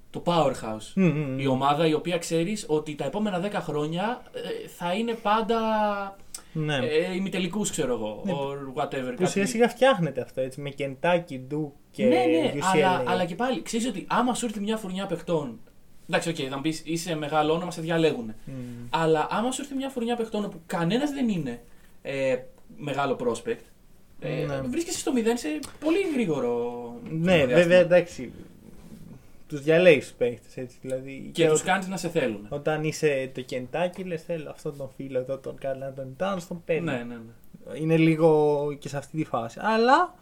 το powerhouse. Μμ, μμ, μμ. Η ομάδα η οποία ξέρεις ότι τα επόμενα 10 χρόνια ε, θα είναι πάντα Ναι. ε, ημιτελικούς, ξέρω εγώ, Ναι. or whatever. Που σιγά σιγά φτιάχνεται αυτό έτσι με Kentucky, Duke και ναι, ναι, UCLA. αλλά, αλλά και πάλι ξέρεις ότι άμα σου έρθει μια φουρνιά παιχτών. Εντάξει, οκ, θα μου πεις είσαι μεγάλο όνομα, σε διαλέγουν. Μμ. Αλλά άμα σου έρθει μια φουρνιά παιχτών όπου κανένας δεν είναι ε, μεγάλο prospect, ε, Ναι. βρίσκεσαι στο μηδέν σε πολύ γρήγορο. Ναι, διάστημα. βέβαια εντάξει. Τους διαλέγει τους παίχτες έτσι. Δηλαδή, Και τους ό- κάνεις να σε θέλουν. Όταν είσαι το Kentucky, λες θέλω αυτόν τον φίλο εδώ, τον Karl τον Towns, τον παίρνει. Ναι, ναι, ναι. Είναι λίγο και σε αυτή τη φάση. Αλλά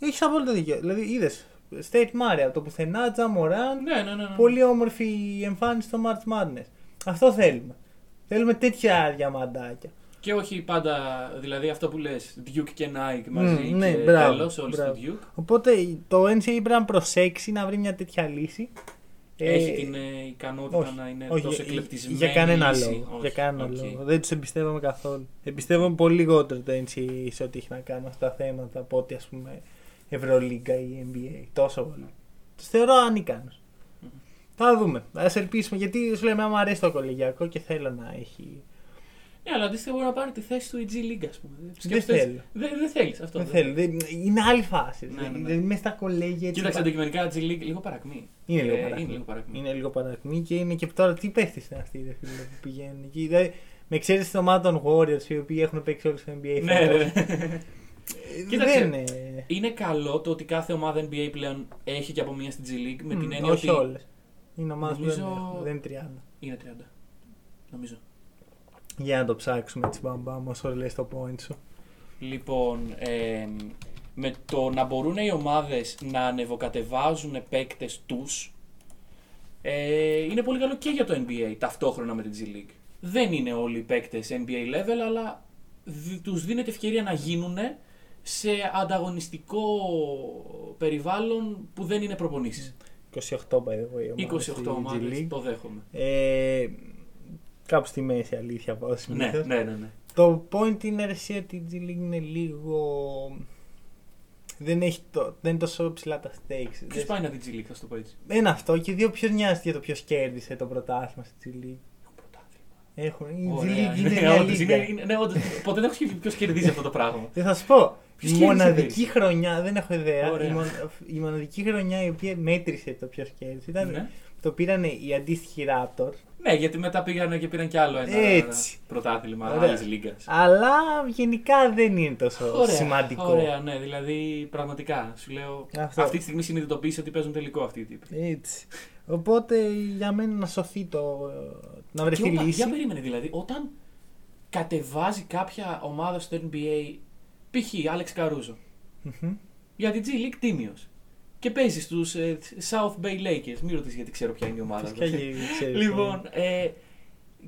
έχεις απόλυτο δίκιο. Δηλαδή, είδες. State Maria από το πουθενά, Τζαμοράν. Ναι, ναι, ναι, ναι. Πολύ όμορφη εμφάνιση στο March Madness. Αυτό θέλουμε. Θέλουμε τέτοια διαμαντάκια. Και όχι πάντα, δηλαδή αυτό που λες, Duke και Nike μαζί Μμ, ναι, και μπράβο, τέλος όλοι μπράβο. στο Duke. Οπότε το NCAA πρέπει να προσέξει να βρει μια τέτοια λύση. Έχει Ε, την ε, ικανότητα όχι, να είναι όχι, τόσο για- εκλεπτισμένη Για κανένα λύση. λόγο. Όχι, Για κανένα οκ. λόγο. Δεν τους εμπιστεύομαι καθόλου. Εμπιστεύομαι πολύ λιγότερο το NCAA σε ό,τι έχει να κάνει με αυτά τα θέματα από ότι ας πούμε Ευρωλίγκα ή NBA. Τόσο πολύ. Τους θεωρώ ανίκανους. Μμμ. Θα δούμε. Α ελπίσουμε γιατί σου λέμε, άμα αρέσει το κολεγιακό και θέλω να έχει. Ναι, αλλά αντίστοιχα μπορεί να πάρει τη θέση του η G League, ας πούμε. Δεν Σκέφτεσαι- θέλω. Δεν, δεν θέλεις αυτό. Δεν θέλω. Δεν- Είναι άλλη φάση. Ναι, ναι, ναι. Δηλαδή μέσα στα κολέγια έτσι. Κοίταξε πα- αντικειμενικά G League λίγο παρακμή. Είναι λίγο Ε, παρακμή. Είναι λίγο παρακμή. Είναι λίγο παρακμή και είναι και τώρα τι παίχτες είναι αυτοί ρε φίλε, που πηγαίνουν εκεί. Δηλαδή, με ξέρεις την ομάδα των Warriors οι οποίοι έχουν παίξει όλου στο NBA. Ναι, φέτος; ναι. Ε, Κοίταξε, δεν είναι. Είναι καλό το ότι κάθε ομάδα NBA πλέον έχει και από μία στην G League με την Μμ, έννοια όχι ότι. όλες. Είναι ομάδες που δεν, Νομίζω- έχουν, δεν είναι 30. Είναι 30. Νομίζω. Για να το ψάξουμε έτσι μπαμπάμ όσο λες το point σου. Λοιπόν, ε, με το να μπορούν οι ομάδες να ανεβοκατεβάζουν παίκτες τους ε, είναι πολύ καλό και για το NBA ταυτόχρονα με την G League. Δεν είναι όλοι οι παίκτες NBA level, αλλά δι- τους δίνεται ευκαιρία να γίνουν σε ανταγωνιστικό περιβάλλον που δεν είναι προπονήσεις. 28 by the way. ομάδες 28 στη G ομάδες, League. το δέχομαι. Ε, κάπου στη μέση αλήθεια πάω Ναι, συνήθως. ναι, ναι, ναι. Το point είναι ρε, εσύ, ότι η G League είναι λίγο... Δεν, έχει το, δεν είναι τόσο ψηλά τα stakes. Ποιος Δεν- πάει να δει G League, θα σου το πω έτσι. Ένα αυτό και δύο ποιος νοιάζεται για το ποιος κέρδισε το πρωτάθλημα στη G League. Έχω πρωτάθλημα. Έχουν. Η G Ωραία. League είναι Ναι, μια όντως, λίγα. είναι- είναι- ναι, όντως, Ποτέ δεν έχω σκεφτεί ποιος κερδίζει αυτό το πράγμα. Δεν θα σου πω. Ποιος Η κέρδισε μοναδική πέρυσι; χρονιά, δεν έχω ιδέα. Ωραία. Η, μον- η μοναδική χρονιά η οποία μέτρησε το ποιος κέρδισε ήταν. Ναι. Το πήραν οι αντίστοιχοι Raptors. Ναι, γιατί μετά πήγαν και πήραν κι άλλο ένα Έτσι. πρωτάθλημα Ωραία. άλλη λίγα. Αλλά γενικά δεν είναι τόσο σημαντικό. Ωραία, ναι, δηλαδή πραγματικά σου λέω. Αυτό. Αυτή τη στιγμή συνειδητοποίησε ότι παίζουν τελικό αυτοί οι τύποι. Έτσι. Οπότε για μένα να σωθεί το. να βρεθεί Και όταν, λύση. για περίμενε δηλαδή, όταν κατεβάζει κάποια ομάδα στο NBA, π.χ. Άλεξ Καρούζο, Μμμ. για την G League τίμιος. Και παίζεις στου South Bay Lakers. Μην ρωτήσεις γιατί ξέρω ποια είναι η ομάδα. Φυσικά και ξέρεις, Λοιπόν, ε,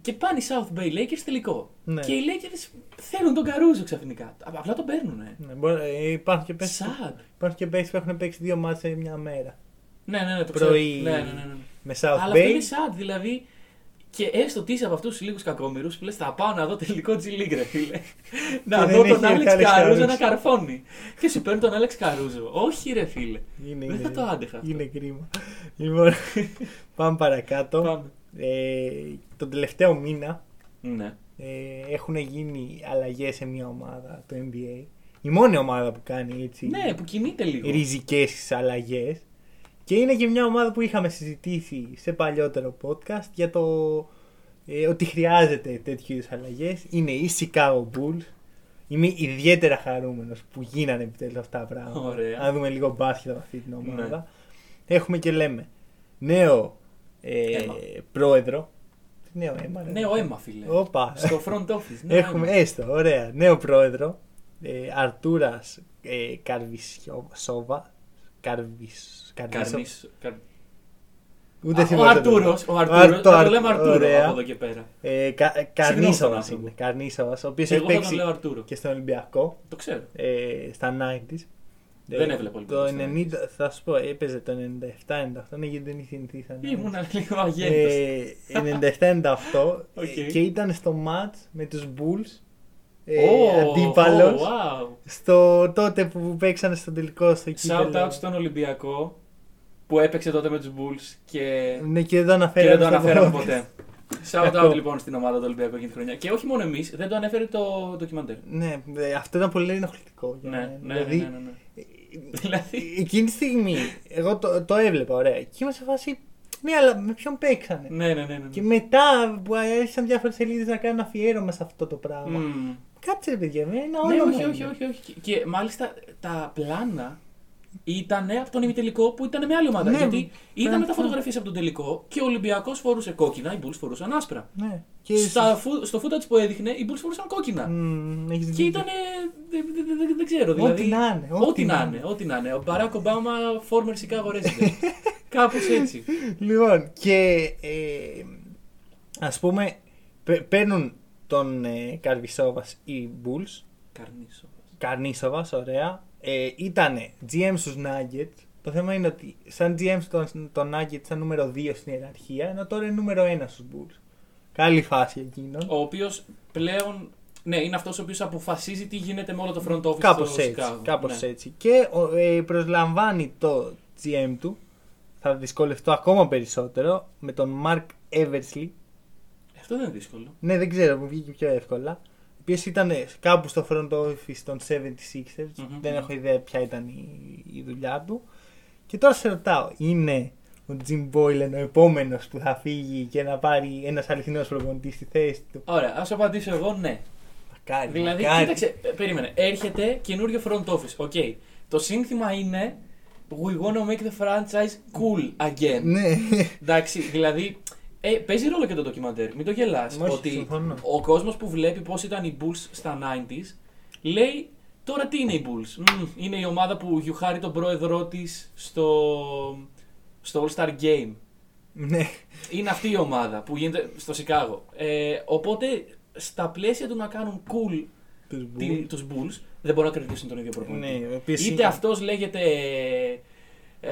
Και πάνε οι South Bay Lakers τελικό. Ναι. Και οι Lakers θέλουν τον Καρούζο ξαφνικά. Α- Απλά τον παίρνουν. Ναι, μπορεί- ε, υπάρχουν και παίκτες Sad. υπάρχουν και παίκτες που έχουν παίξει δύο μάτς σε μια μέρα. Ναι, ναι, ναι, το Πρωί ξέρω. Ναι, ναι, ναι, ναι. Με South Αλλά Bay. αυτό είναι sad, δηλαδή. Και έστω τι είσαι από αυτούς τους λίγους κακόμοιρους που λες: Θα πάω να δω τελικό G League, ρε φίλε. <laughs> να δεν δω έχει τον Άλεξ Άλεξ Καρούζο Καρούζο. να καρφώνει. και σου παίρνει τον Άλεξ Καρούζο. Όχι, ρε φίλε. Είναι, Δεν είναι, θα το άντεχα αυτό. Είναι κρίμα. Λοιπόν, <laughs> πάμε παρακάτω. Πάμε. Ε, τον τελευταίο μήνα Ναι. ε, έχουν γίνει αλλαγές σε μια ομάδα του NBA. Η μόνη ομάδα που κάνει έτσι Ναι, που κινείται λίγο. ριζικές αλλαγές. Και είναι και μια ομάδα που είχαμε συζητήσει σε παλιότερο podcast για το ε, ότι χρειάζεται τέτοιου είδους αλλαγές. Είναι οι Chicago Bulls. Είμαι ιδιαίτερα χαρούμενος που γίνανε επιτέλους αυτά τα πράγματα. Ωραία. Αν δούμε λίγο μπάσκετ από αυτή την ομάδα. Ναι. Έχουμε και λέμε νέο ε, Αίμα. πρόεδρο. Νέο αίμα. ρε. Νέο αίμα, φίλε. Όπα. Στο front office. νέο Έχουμε αίμα. έστω, ωραία. Νέο πρόεδρο. Ε, Αρτούρας ε, Καρβισόβα. Καρβις, Καρβισό- Καρνής. Καρ- Ούτε Α, Ο θυμάμαι το Αρτούρο. όνομα. Ο Αρτούρο. το Θα Αρ- το λέμε Αρτούρο ωραία. από εδώ και πέρα. Ε, Κα- Συγγνώμη Καρνίσοβας στον είναι. άνθρωπο. Καρνίσοβας, ο οποίος έχει Εγώ θα τον παίξει λέω Αρτούρο. και στον Ολυμπιακό Το ξέρω. ε, στα 90s. Δεν Ε, έβλεπα, λοιπόν, Το στα 90, θα σου πω, έπαιζε το 97-98, ναι, γιατί δεν συνηθίσαν. Ήμουνα λίγο αγέντος. Ε, 97-98 <laughs> Οκ. ε, και ήταν στο match με τους Bulls ε, Ω, αντίπαλος ω, wow. στο τότε που παίξανε στο τελικό στο Shout κύπελλο. out στον Ολυμπιακό που έπαιξε τότε με τους Bulls και, Ναι και δεν το και αναφέραμε δεν το στο αναφέραμε podcast. ποτέ. <laughs> Shout Κακό. out λοιπόν στην ομάδα του Ολυμπιακού εκείνη τη χρονιά. Και όχι μόνο εμείς, δεν το ανέφερε το ντοκιμαντέρ. Ναι, ε, αυτό ήταν πολύ ενοχλητικό. για Ναι, μένα. ναι, δηλαδή, ναι, ναι, ναι. Δηλαδή; ε, εκείνη τη στιγμή, εγώ το, το έβλεπα, ωραία. Και είμαι σε φάση, ναι, αλλά με ποιον παίξανε; Ναι, ναι, ναι. ναι. Και μετά που άρχισαν διάφορες σελίδες να κάνουν αφιέρωμα σε αυτό το πράγμα. Μμμ. Κάτσε ρε παιδιά, με ένα Ναι, όνομα. όχι, είναι. όχι, όχι, όχι. Και- Και μάλιστα τα πλάνα ήταν από τον ημιτελικό που ήταν με άλλη ομάδα. Ναι, γιατί είδαμε πραγματικά. τα φωτογραφίες από τον τελικό και ο Ολυμπιακός φορούσε κόκκινα, οι Bulls φορούσαν άσπρα. Ναι. Και Στα, φου- στο footage που έδειχνε, οι Bulls φορούσαν κόκκινα. Μμμ, έχεις Και δίκιο. ήταν. Δεν δε, δε, δεν ξέρω. Δηλαδή, Ό,τι να είναι, Ό,τι να είναι. Ό,τι να είναι. Ο Μπαράκ Ομπάμα, former Chicago resident. <laughs> Κάπως έτσι. Λοιπόν, και ε, ας πούμε, πε- παίρνουν τον ε, Καρβισόβας οι Bulls, Καρνίσο. Καρνίσοβας, ωραία, ε, ήτανε GM στους Nuggets, το θέμα είναι ότι σαν GM των, των Nuggets ήταν νούμερο 2 στην ιεραρχία, ενώ τώρα είναι νούμερο 1 στους Bulls. Καλή φάση εκείνον. Ο οποίος πλέον. Ναι, είναι αυτός ο οποίος αποφασίζει τι γίνεται με όλο το front office Κάπως στο έτσι, Chicago. κάπως Ναι. έτσι. Και ο- ε, προσλαμβάνει το GM του, θα δυσκολευτώ ακόμα περισσότερο, με τον Mark Eversley, Αυτό δεν είναι δύσκολο. Ναι, δεν ξέρω, μου βγήκε πιο εύκολα. Ο οποίος ήταν κάπου στο front office των 76ers. Μμμ. Δεν έχω ιδέα ποια ήταν η, η δουλειά του. Και τώρα σε ρωτάω, είναι ο Jim Boylan ο επόμενος που θα φύγει και να πάρει ένας αληθινός προπονητής στη θέση του; Ωραία, ας απαντήσω εγώ ναι. Μακάρι. Δηλαδή, μακάρι. κοίταξε, ε, περίμενε. Έρχεται καινούριο front office. OK. Το σύνθημα είναι We wanna make the franchise cool again. Ναι. Εντάξει, δηλαδή. Ε, παίζει ρόλο και το ντοκιμαντέρ. Μην το γελάς. Όχι, Ότι συμφωνώ. ο κόσμος που βλέπει πώς ήταν οι Bulls στα 90s λέει τώρα τι είναι οι Bulls; Μμμ, είναι η ομάδα που γιουχάρει τον πρόεδρό της στο, στο All Star Game. ναι. Είναι αυτή η ομάδα που γίνεται στο Σικάγο. Ε, οπότε στα πλαίσια του να κάνουν cool Τους τι- Bulls. τους Bulls δεν μπορούν να κρατήσουν τον ίδιο προπονητή. Ναι, ο οποίος Είτε είναι- αυτός λέγεται. Ε,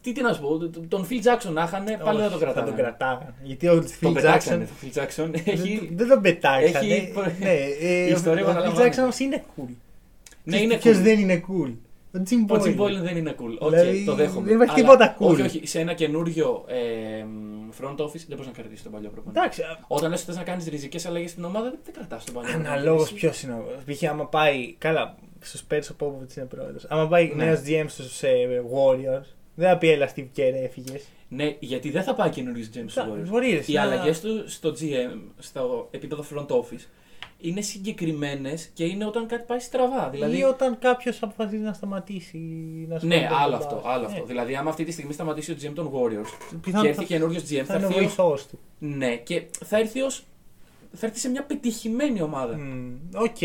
τι, τι να σου πω, τον Phil Jackson να είχαν, πάλι Όχι, δεν τον κρατάγανε. Θα τον κρατάγανε. Γιατί ο Τον Phil πετάξανε Jackson. τον Phil Jackson. δεν- Έχει... Δεν τον πετάξανε. έχει προ- Ναι, ε, η ιστορία ο Phil επαναλαμβάνεται. Jackson όμως είναι cool. ναι, είναι Ποιος cool. δεν είναι cool; Ο Jim Ο Jim Boylan. Boylan δεν είναι cool. OK, Δηλαδή, το δέχομαι. δεν υπάρχει Αλλά- τίποτα cool. Όχι, όχι. Σε ένα καινούριο ε, front office δεν μπορείς να κρατήσεις τον παλιό προπονητή. Εντάξει, Όταν λες ότι θες να κάνεις ριζικές αλλαγές στην ομάδα, δεν, δεν κρατάς τον παλιό προπονητή. Αναλόγω ποιος είναι ο. Π.χ. άμα πάει. Καλά, στου Πέρσι ο Πόποβιτ είναι πρόεδρος. Άμα πάει Ναι. νέος GM στους Warriors, δεν θα πει έλα Steve Kerr έφυγες. Ναι, γιατί δεν θα πάει καινούριο James Θα- Warriors. μπορείς, ρε, Οι να- αλλαγές του στο GM, στο επίπεδο front office, είναι συγκεκριμένες και είναι όταν κάτι πάει στραβά. Δηλαδή, Ή όταν κάποιος αποφασίζει να σταματήσει να ναι, ασχολείται με άλλο τον αυτό. μπάσκετ. Άλλο Ναι. αυτό. Δηλαδή, άμα αυτή τη στιγμή σταματήσει ο GM των Warriors Πιθανόν και έρθει θα- καινούριο GM, Θα θα είναι ο έρθει, ως- βοηθό του. ναι, και θα έρθει, ως, θα έρθει σε μια πετυχημένη ομάδα. Μμμ, OK,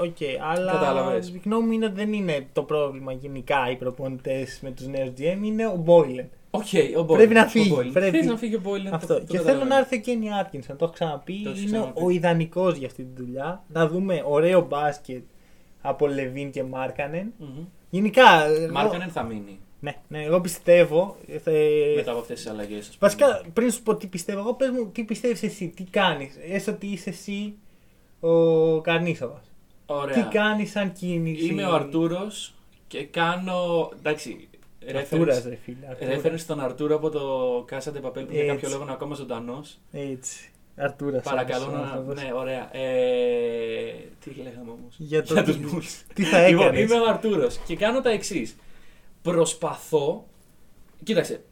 OK. Αλλά Κατάλαβες. η γνώμη μου είναι ότι δεν είναι το πρόβλημα γενικά οι προπονητές με τους νέους GM, είναι ο Boylan. OK, ο Boylan. Πρέπει να Ο φύγει, Boylan. πρέπει. Θες να φύγει ο Boylan. Αυτό. το- το και θέλω καταλαβαίνω. να έρθει ο Kenny Atkinson, το έχω ξαναπεί. Το έχεις είναι ξαναπεί. ο ιδανικός για αυτή τη δουλειά. Να δούμε ωραίο μπάσκετ από Λεβίν και Μάρκανεν. Μμμ. Γενικά. εγώ- Μάρκανεν θα μείνει Ναι, ναι, εγώ πιστεύω. ε, θα- μετά από αυτές τις αλλαγές. Βασικά, πριν σου πω τι πιστεύω, εγώ πες μου τι πιστεύεις εσύ, τι κάνεις. Έστω ότι είσαι εσύ ο Καρνίσοβα. Ωραία. Τι κάνεις σαν κίνηση; Είμαι ο Αρτούρος και κάνω. Εντάξει. Αρτούρας, reference- ρε φίλε. Αρτούρας. Reference στον Αρτούρο από το Κάσατε Παπέλ που για Έτσι. κάποιο λόγο είναι ακόμα ζωντανός. Έτσι. Αρτούρα. Παρακαλώ να. Ναι, ωραία. Ε, τι λέγαμε όμως; Για το τους τι- Bulls. τι θα Λοιπόν, έκανες; είμαι ο Αρτούρος και κάνω τα εξής. Προσπαθώ. Κοίταξε.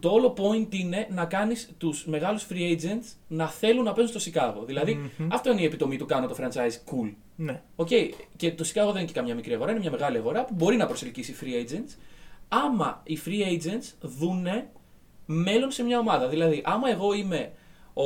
Το όλο point είναι να κάνεις τους μεγάλους free agents να θέλουν να παίζουν στο Σικάγο. Δηλαδή, Μμμ. αυτό είναι η επιτομή του κάνω το franchise cool. Ναι. Οκ, και το Σικάγο δεν είναι και καμιά μικρή αγορά, είναι μια μεγάλη αγορά που μπορεί να προσελκύσει free agents. Άμα οι free agents δούνε μέλλον σε μια ομάδα. Δηλαδή, άμα εγώ είμαι ο.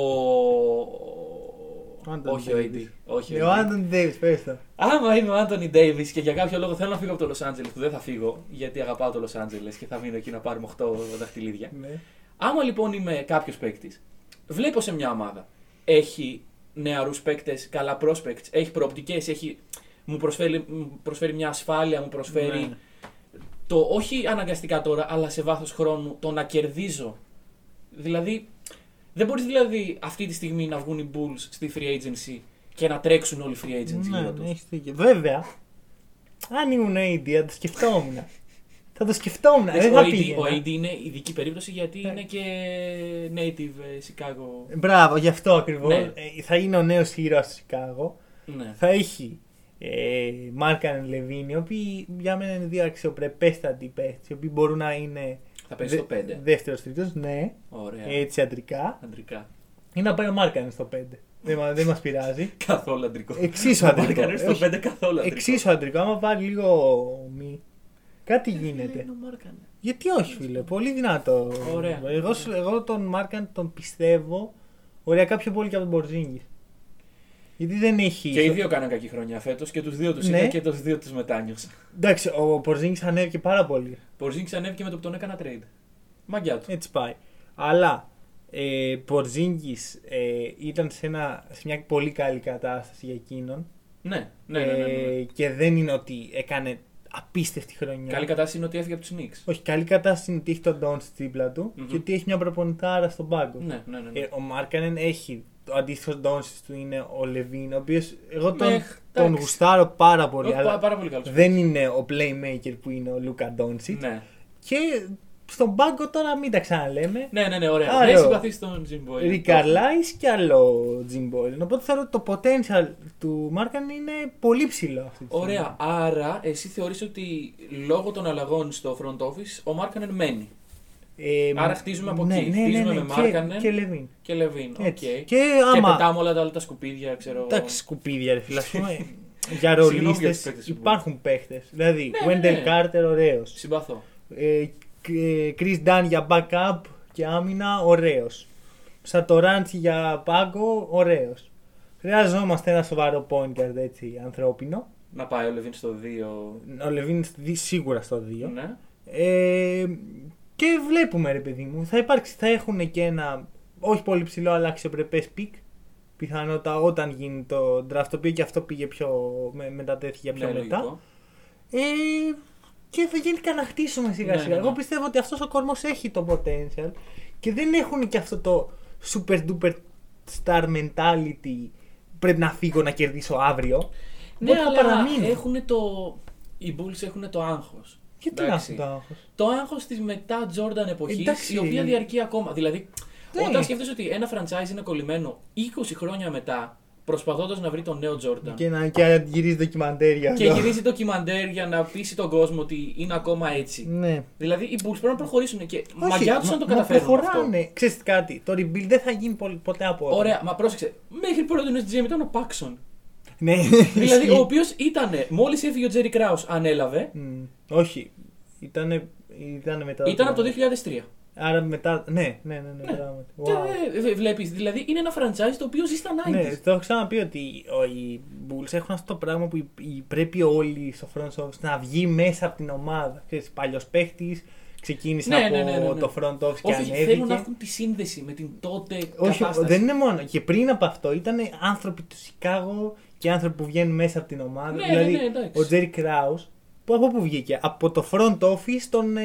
Άντων όχι ο Davis. AD. Όχι Ε, ο Ο AD. Άντων Ντέιβι, πες το. Άμα είμαι ο Άντωνι Ντέιβι και για κάποιο λόγο θέλω να φύγω από το Λο Άντζελε, που δεν θα φύγω γιατί αγαπάω το Λο Άντζελε και θα μείνω εκεί να πάρουμε 8 δαχτυλίδια. Ναι. Άμα λοιπόν είμαι κάποιος παίκτης, βλέπω σε μια ομάδα, έχει νεαρούς παίκτες, καλά prospects, έχει προοπτικές, έχει... μου, προσφέρει, μου προσφέρει μια ασφάλεια, μου προσφέρει Ναι. το όχι αναγκαστικά τώρα, αλλά σε βάθος χρόνου το να κερδίζω. Δηλαδή, δεν μπορείς δηλαδή αυτή τη στιγμή να βγουν οι Bulls στη free agency και να τρέξουν όλοι οι free agents γύρω Ναι, τους. ναι, έχεις δίκιο. Βέβαια, αν ήμουν AD, θα το σκεφτόμουν. θα το σκεφτόμουν. Εντάξει, Δεν ο, θα AD, πήγαινα. ο AD είναι ειδική περίπτωση γιατί Ναι. είναι και native ε, Chicago. Μπράβο, γι' αυτό ακριβώς. Ναι. θα είναι ο νέος ήρωας του Σικάγο. Ναι. Θα έχει ε, Μάρκαν Λεβίνη, οι οποίοι για μένα είναι δύο αξιοπρεπέστατοι παίχτε, οι οποίοι μπορούν να είναι. Θα παίζει στο 5. Δεύτερος τρίτος, ναι, Ωραία. έτσι αντρικά. Αντρικά. Ή να πάει ο Μάρκαν στο 5. Δεν, μα- δεν μας πειράζει. <laughs> Καθόλου αντρικό. Εξίσου Ο αντρικό. Μάρκανεν στο Όχι, 5 καθόλου αντρικό. Εξίσου αντρικό. Άμα βάλει λίγο μη. Κάτι γίνεται. Είναι ο Μάρκανεν. Γιατί όχι, φίλε, πολύ δυνατό. Ωραία. Εγώ, σου- εγώ τον Μάρκαν τον πιστεύω οριακά πιο πολύ και από τον Μπορζίνγκη. Γιατί δεν έχει. Και οι δύο κάναν κακή χρονιά φέτος και τους δύο τους Ναι. είχα και τους δύο τους μετάνιωσα. Εντάξει, ο Μπορζίνγκη ανέβηκε πάρα πολύ. Πορζίνγκης ανέβηκε με το που τον έκανα trade. Μαγκιά του. Έτσι πάει. Αλλά ε, Πορζίνγκης ε, ήταν σε, ένα, σε μια πολύ καλή κατάσταση για εκείνον. Ναι, ναι, ναι. ναι, ναι. Ε, και δεν είναι ότι έκανε απίστευτη χρονιά. Καλή κατάσταση είναι ότι έφυγε από τους Knicks. Όχι, καλή κατάσταση είναι ότι έχει τον Ντόν στη δίπλα του Μμμ. και ότι έχει μια προπονητάρα στον πάγκο. Ναι, ναι, ναι. ναι. Ε, ο Μάρκανεν έχει. Το αντίστοιχο Ντόνσι του είναι ο Λεβίν, ο οποίος εγώ τον, Μεχ, τον εντάξει. γουστάρω πάρα πολύ. Όχι, αλλά πά- πάρα πολύ καλός. δεν είναι ο playmaker που είναι ο Λούκα Ντόνσιτ. Ναι. Και στον πάγκο τώρα μην τα ξαναλέμε. ναι, ναι, ναι, ωραία. Άρα, Δεν συμπαθεί τον Jim Boylan. Rick Carlisle και άλλο Jim Boylan. Οπότε θεωρώ ότι το potential του Μάρκανεν είναι πολύ ψηλό αυτή τη στιγμή. Ωραία. Άρα, εσύ θεωρείς ότι λόγω των αλλαγών στο front office ο Μάρκανεν μένει. Ε, Άρα χτίζουμε από ναι, εκεί. ναι, ναι, Χτίζουμε ναι, με και- Μάρκανεν. Και LaVine. Και LaVine. OK. Έτσι. Και, Και άμα. πετάμε όλα τα άλλα τα σκουπίδια, ξέρω εγώ. Εντάξει, σκουπίδια, ρε φίλε. Ας πούμε, <laughs> για Συγγνώμη για τους ρολίστες παίκτες που υπάρχουν παίχτες. Δηλαδή, Ναι, ναι, Wendell ναι. Carter, ωραίος. Συμπαθώ. Ε, K- Chris Dunn για backup και άμυνα, ωραίος. Σατοράνσκι για πάγκο, ωραίος. Χρειαζόμαστε ένα σοβαρό point guard έτσι ανθρώπινο. Να πάει ο LaVine στο 2. Ο LaVine σίγουρα στο 2. Ναι. Ε, και βλέπουμε ρε παιδί μου, θα υπάρξει, θα έχουν και ένα όχι πολύ ψηλό αλλά αξιοπρεπές pick. Πιθανότατα όταν γίνει το draft, το οποίο και αυτό πήγε πιο. Με, μετατέθηκε πιο ναι, μετά. λογικό. Ε, και θα γενικά να χτίσουμε σιγά Ναι, σιγά. ναι, ναι. Εγώ πιστεύω ότι αυτός ο κορμός έχει το potential και δεν έχουν και αυτό το super duper star mentality. Πρέπει να φύγω να κερδίσω αύριο. Ναι, Οπότε θα αλλά παραμείνουν. έχουν το... οι Bulls έχουν το άγχος. Γιατί να Εντάξει. έχουν το άγχος; Το άγχος της μετά Jordan εποχής, Εντάξει. η οποία διαρκεί ακόμα. Δηλαδή, Ναι. όταν σκέφτεσαι ότι ένα franchise είναι κολλημένο 20 χρόνια μετά, προσπαθώντας να βρει τον νέο Jordan, Και να και γυρίζει ντοκιμαντέρια. και αυτό. γυρίζει ντοκιμαντέρ για να πείσει τον κόσμο ότι είναι ακόμα έτσι. Ναι. Δηλαδή, οι Bulls πρέπει να προχωρήσουν και Όχι, μαγιά τους να το μα- μα καταφέρουν αυτό. προχωράνε. Ξέρεις κάτι, το rebuild δεν θα γίνει πο- ποτέ από εδώ. Ωραία, μα πρόσεξε. Μέχρι πρώτον GM ήταν ο Πάξον. Ναι. δηλαδή, ισχύει. ο οποίος ήταν, μόλις έφυγε ο Τζέρι Κράους, ανέλαβε. Μμ, Όχι. Ήτανε, ήτανε μετά. Ήταν από το 2003. Άρα μετά. Ναι, ναι, ναι, ναι, Ναι. πράγματι. Και Wow. ε, βλέπεις, δηλαδή είναι ένα franchise το οποίο ζει στα 90s. Ναι, το έχω ξαναπεί ότι ο- οι Bulls έχουν αυτό το πράγμα που οι- οι- πρέπει όλοι στο front office να βγει μέσα από την ομάδα. Ξέρεις, παλιός παίχτης, ξεκίνησε Ναι, από ναι, ναι, ναι, ναι. το front office και Όχι, ανέβηκε. θέλουν να έχουν τη σύνδεση με την τότε Όχι, κατάσταση. δεν είναι μόνο. Και πριν από αυτό ήταν άνθρωποι του Σικάγο και άνθρωποι που βγαίνουν μέσα από την ομάδα. Ναι, δηλαδή, ναι, ναι, εντάξει. ο Τζέρι Κράου, που από πού βγήκε, από το front office των ε,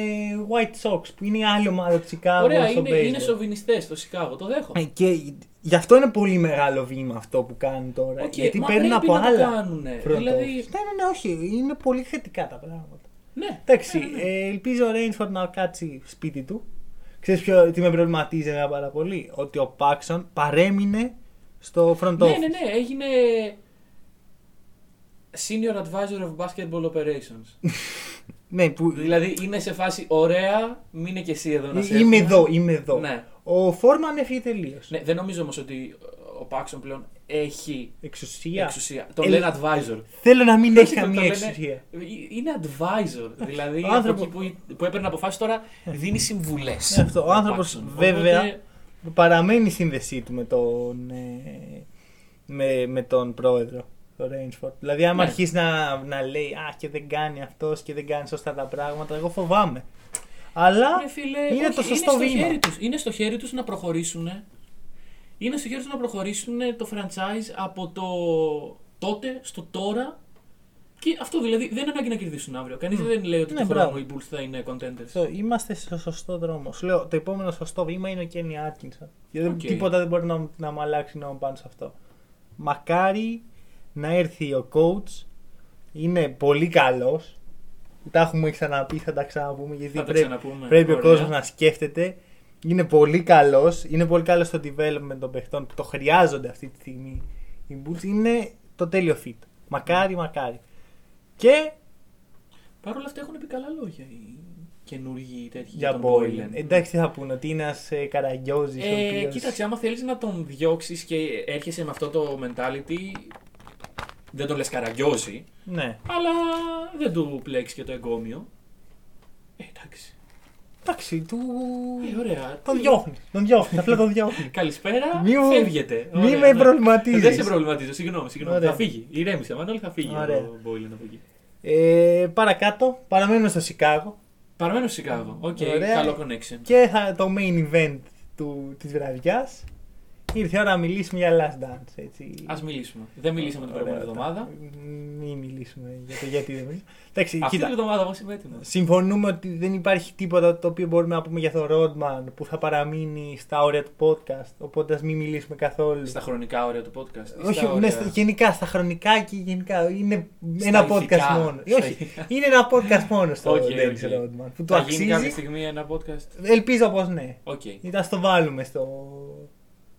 White Sox, που είναι η άλλη ομάδα του Σικάγο. Ωραία, στο είναι, baseball. είναι σοβινιστές στο Σικάγο, το δέχομαι. Ε, Και γι' αυτό είναι πολύ μεγάλο βήμα αυτό που κάνουν τώρα. Οκ, γιατί μα παίρνουν πρέπει από να το άλλα. κάνουνε. front Δηλαδή- office. Ναι, ναι, ναι, όχι. Είναι πολύ θετικά τα πράγματα. Ναι. Εντάξει, ναι, ναι, ναι. ε, ελπίζω ο Reinsdorf να κάτσει σπίτι του. Ξέρεις ποιο, τι με προβληματίζει εμένα πάρα πολύ; Ότι ο Paxson παρέμεινε στο front Ναι, office. ναι, ναι, έγινε Senior Advisor of Basketball Operations. <laughs> Ναι, που... δηλαδή είναι σε φάση ωραία, μείνε και εσύ εδώ να σε Είμαι έχουμε. εδώ, είμαι εδώ. Ναι. Ο Φόρμαν έφυγε τελείως. ναι. Δεν νομίζω όμως ότι ο Πάξον πλέον έχει Εξουσία. εξουσία. Τον Ε, λένε advisor. Θέλω να μην έχει Το καμία λένε- εξουσία. Ε, Είναι advisor. δηλαδή Ο από άνθρωπο- εκεί που, που έπαιρνε αποφάσεις τώρα δίνει συμβουλές. Ναι, αυτό. Ο άνθρωπος, βέβαια, Παραμένει η σύνδεσή του με τον, ε, με, με τον πρόεδρο. Το Reinsdorf. Δηλαδή, άμα Ναι. αρχίσεις να, να λέει Α, και δεν κάνει αυτός και δεν κάνει σωστά τα πράγματα, εγώ φοβάμαι. Αλλά είναι το σωστό στο βήμα. Χέρι τους, είναι στο χέρι τους να προχωρήσουν. Είναι στο χέρι τους να προχωρήσουν το franchise από το τότε στο τώρα. Και αυτό δηλαδή δεν είναι ανάγκη να κερδίσουν αύριο. Κανείς δεν λέει ότι Ναι, το μπράβο. χρόνο οι Bulls θα είναι contenders. So, είμαστε στο σωστό δρόμο. Σου λέω, το επόμενο σωστό βήμα είναι ο Kenny Atkinson. Γιατί Οκ. τίποτα δεν μπορεί να, να μου αλλάξει να μου πάνω σε αυτό. Μακάρι να έρθει ο coach. Είναι πολύ καλός. Τα έχουμε ξαναπεί, θα τα ξαναπούμε γιατί Θα τα πρέπει, ξαναπούμε. πρέπει ο Ωραία. κόσμος να σκέφτεται. Είναι πολύ καλός. Είναι πολύ καλός στο development των παιχτών που το χρειάζονται αυτή τη στιγμή. Οι Bulls είναι το τέλειο fit. Μακάρι, μακάρι. Και Παρ' όλα αυτά έχουν πει καλά λόγια οι καινούργοι τέτοιοι για τον Boylan. Boylan. Εντάξει, τι θα πούνε, ότι είναι ένας ε, καραγκιόζης. Ε, κοίταξε, άμα θέλεις να τον διώξεις και έρχεσαι με αυτό το mentality, δεν τον λες καραγκιόζη, Ναι. αλλά δεν του πλέξεις και το εγκόμιο. Ε, εντάξει. Εντάξει, του. Ε, ωραία. Τον Τι- διώχνει. Τον διώχνει. Απλά τον διώχνει. <laughs> Καλησπέρα, Μη μου- φεύγετε. μη Ωραία, με ναι. προβληματίζεις. Δεν σε προβληματίζω, συγγνώμη, συγγνώμη. Ωραία. Θα φύγει. Ηρέμησε, Μανώλη θα φύγει Ωραία. ο Μπόιλεν από εκεί. Ε, παρακάτω, παραμένουμε στο Σικάγο. Παραμένω στο Σικάγο. Οκ, Ωραία. καλό connection. Και θα, το main event του, της βραδιάς. Ήρθε η ώρα να μιλήσουμε για Last Dance. Έτσι. Α μιλήσουμε. Δεν μιλήσαμε την προηγούμενη Ωραία, εβδομάδα. τα- Μην μιλήσουμε για το γιατί δεν μιλήσουμε. Εντάξει, Αυτή κοίτα, την εβδομάδα εγώ είμαι έτοιμος. συμφωνούμε ότι δεν υπάρχει τίποτα το οποίο μπορούμε να πούμε για το Rodman που θα παραμείνει στα όρια του podcast. Οπότε ας μην μιλήσουμε καθόλου. Στα χρονικά όρια του podcast. ή Όχι, στα ναι, όρια- στα- γενικά, στα χρονικά και γενικά. Είναι Στα ένα ηθικά. podcast μόνο. Στα Όχι, ηθικά. είναι ένα podcast μόνο στο Οκ, Dennis οκ. Rodman. Που του Θα γίνει κάποια αξίζει. στιγμή ένα podcast; Ελπίζω πως ναι. Οκ. Ή θα στο βάλουμε στο...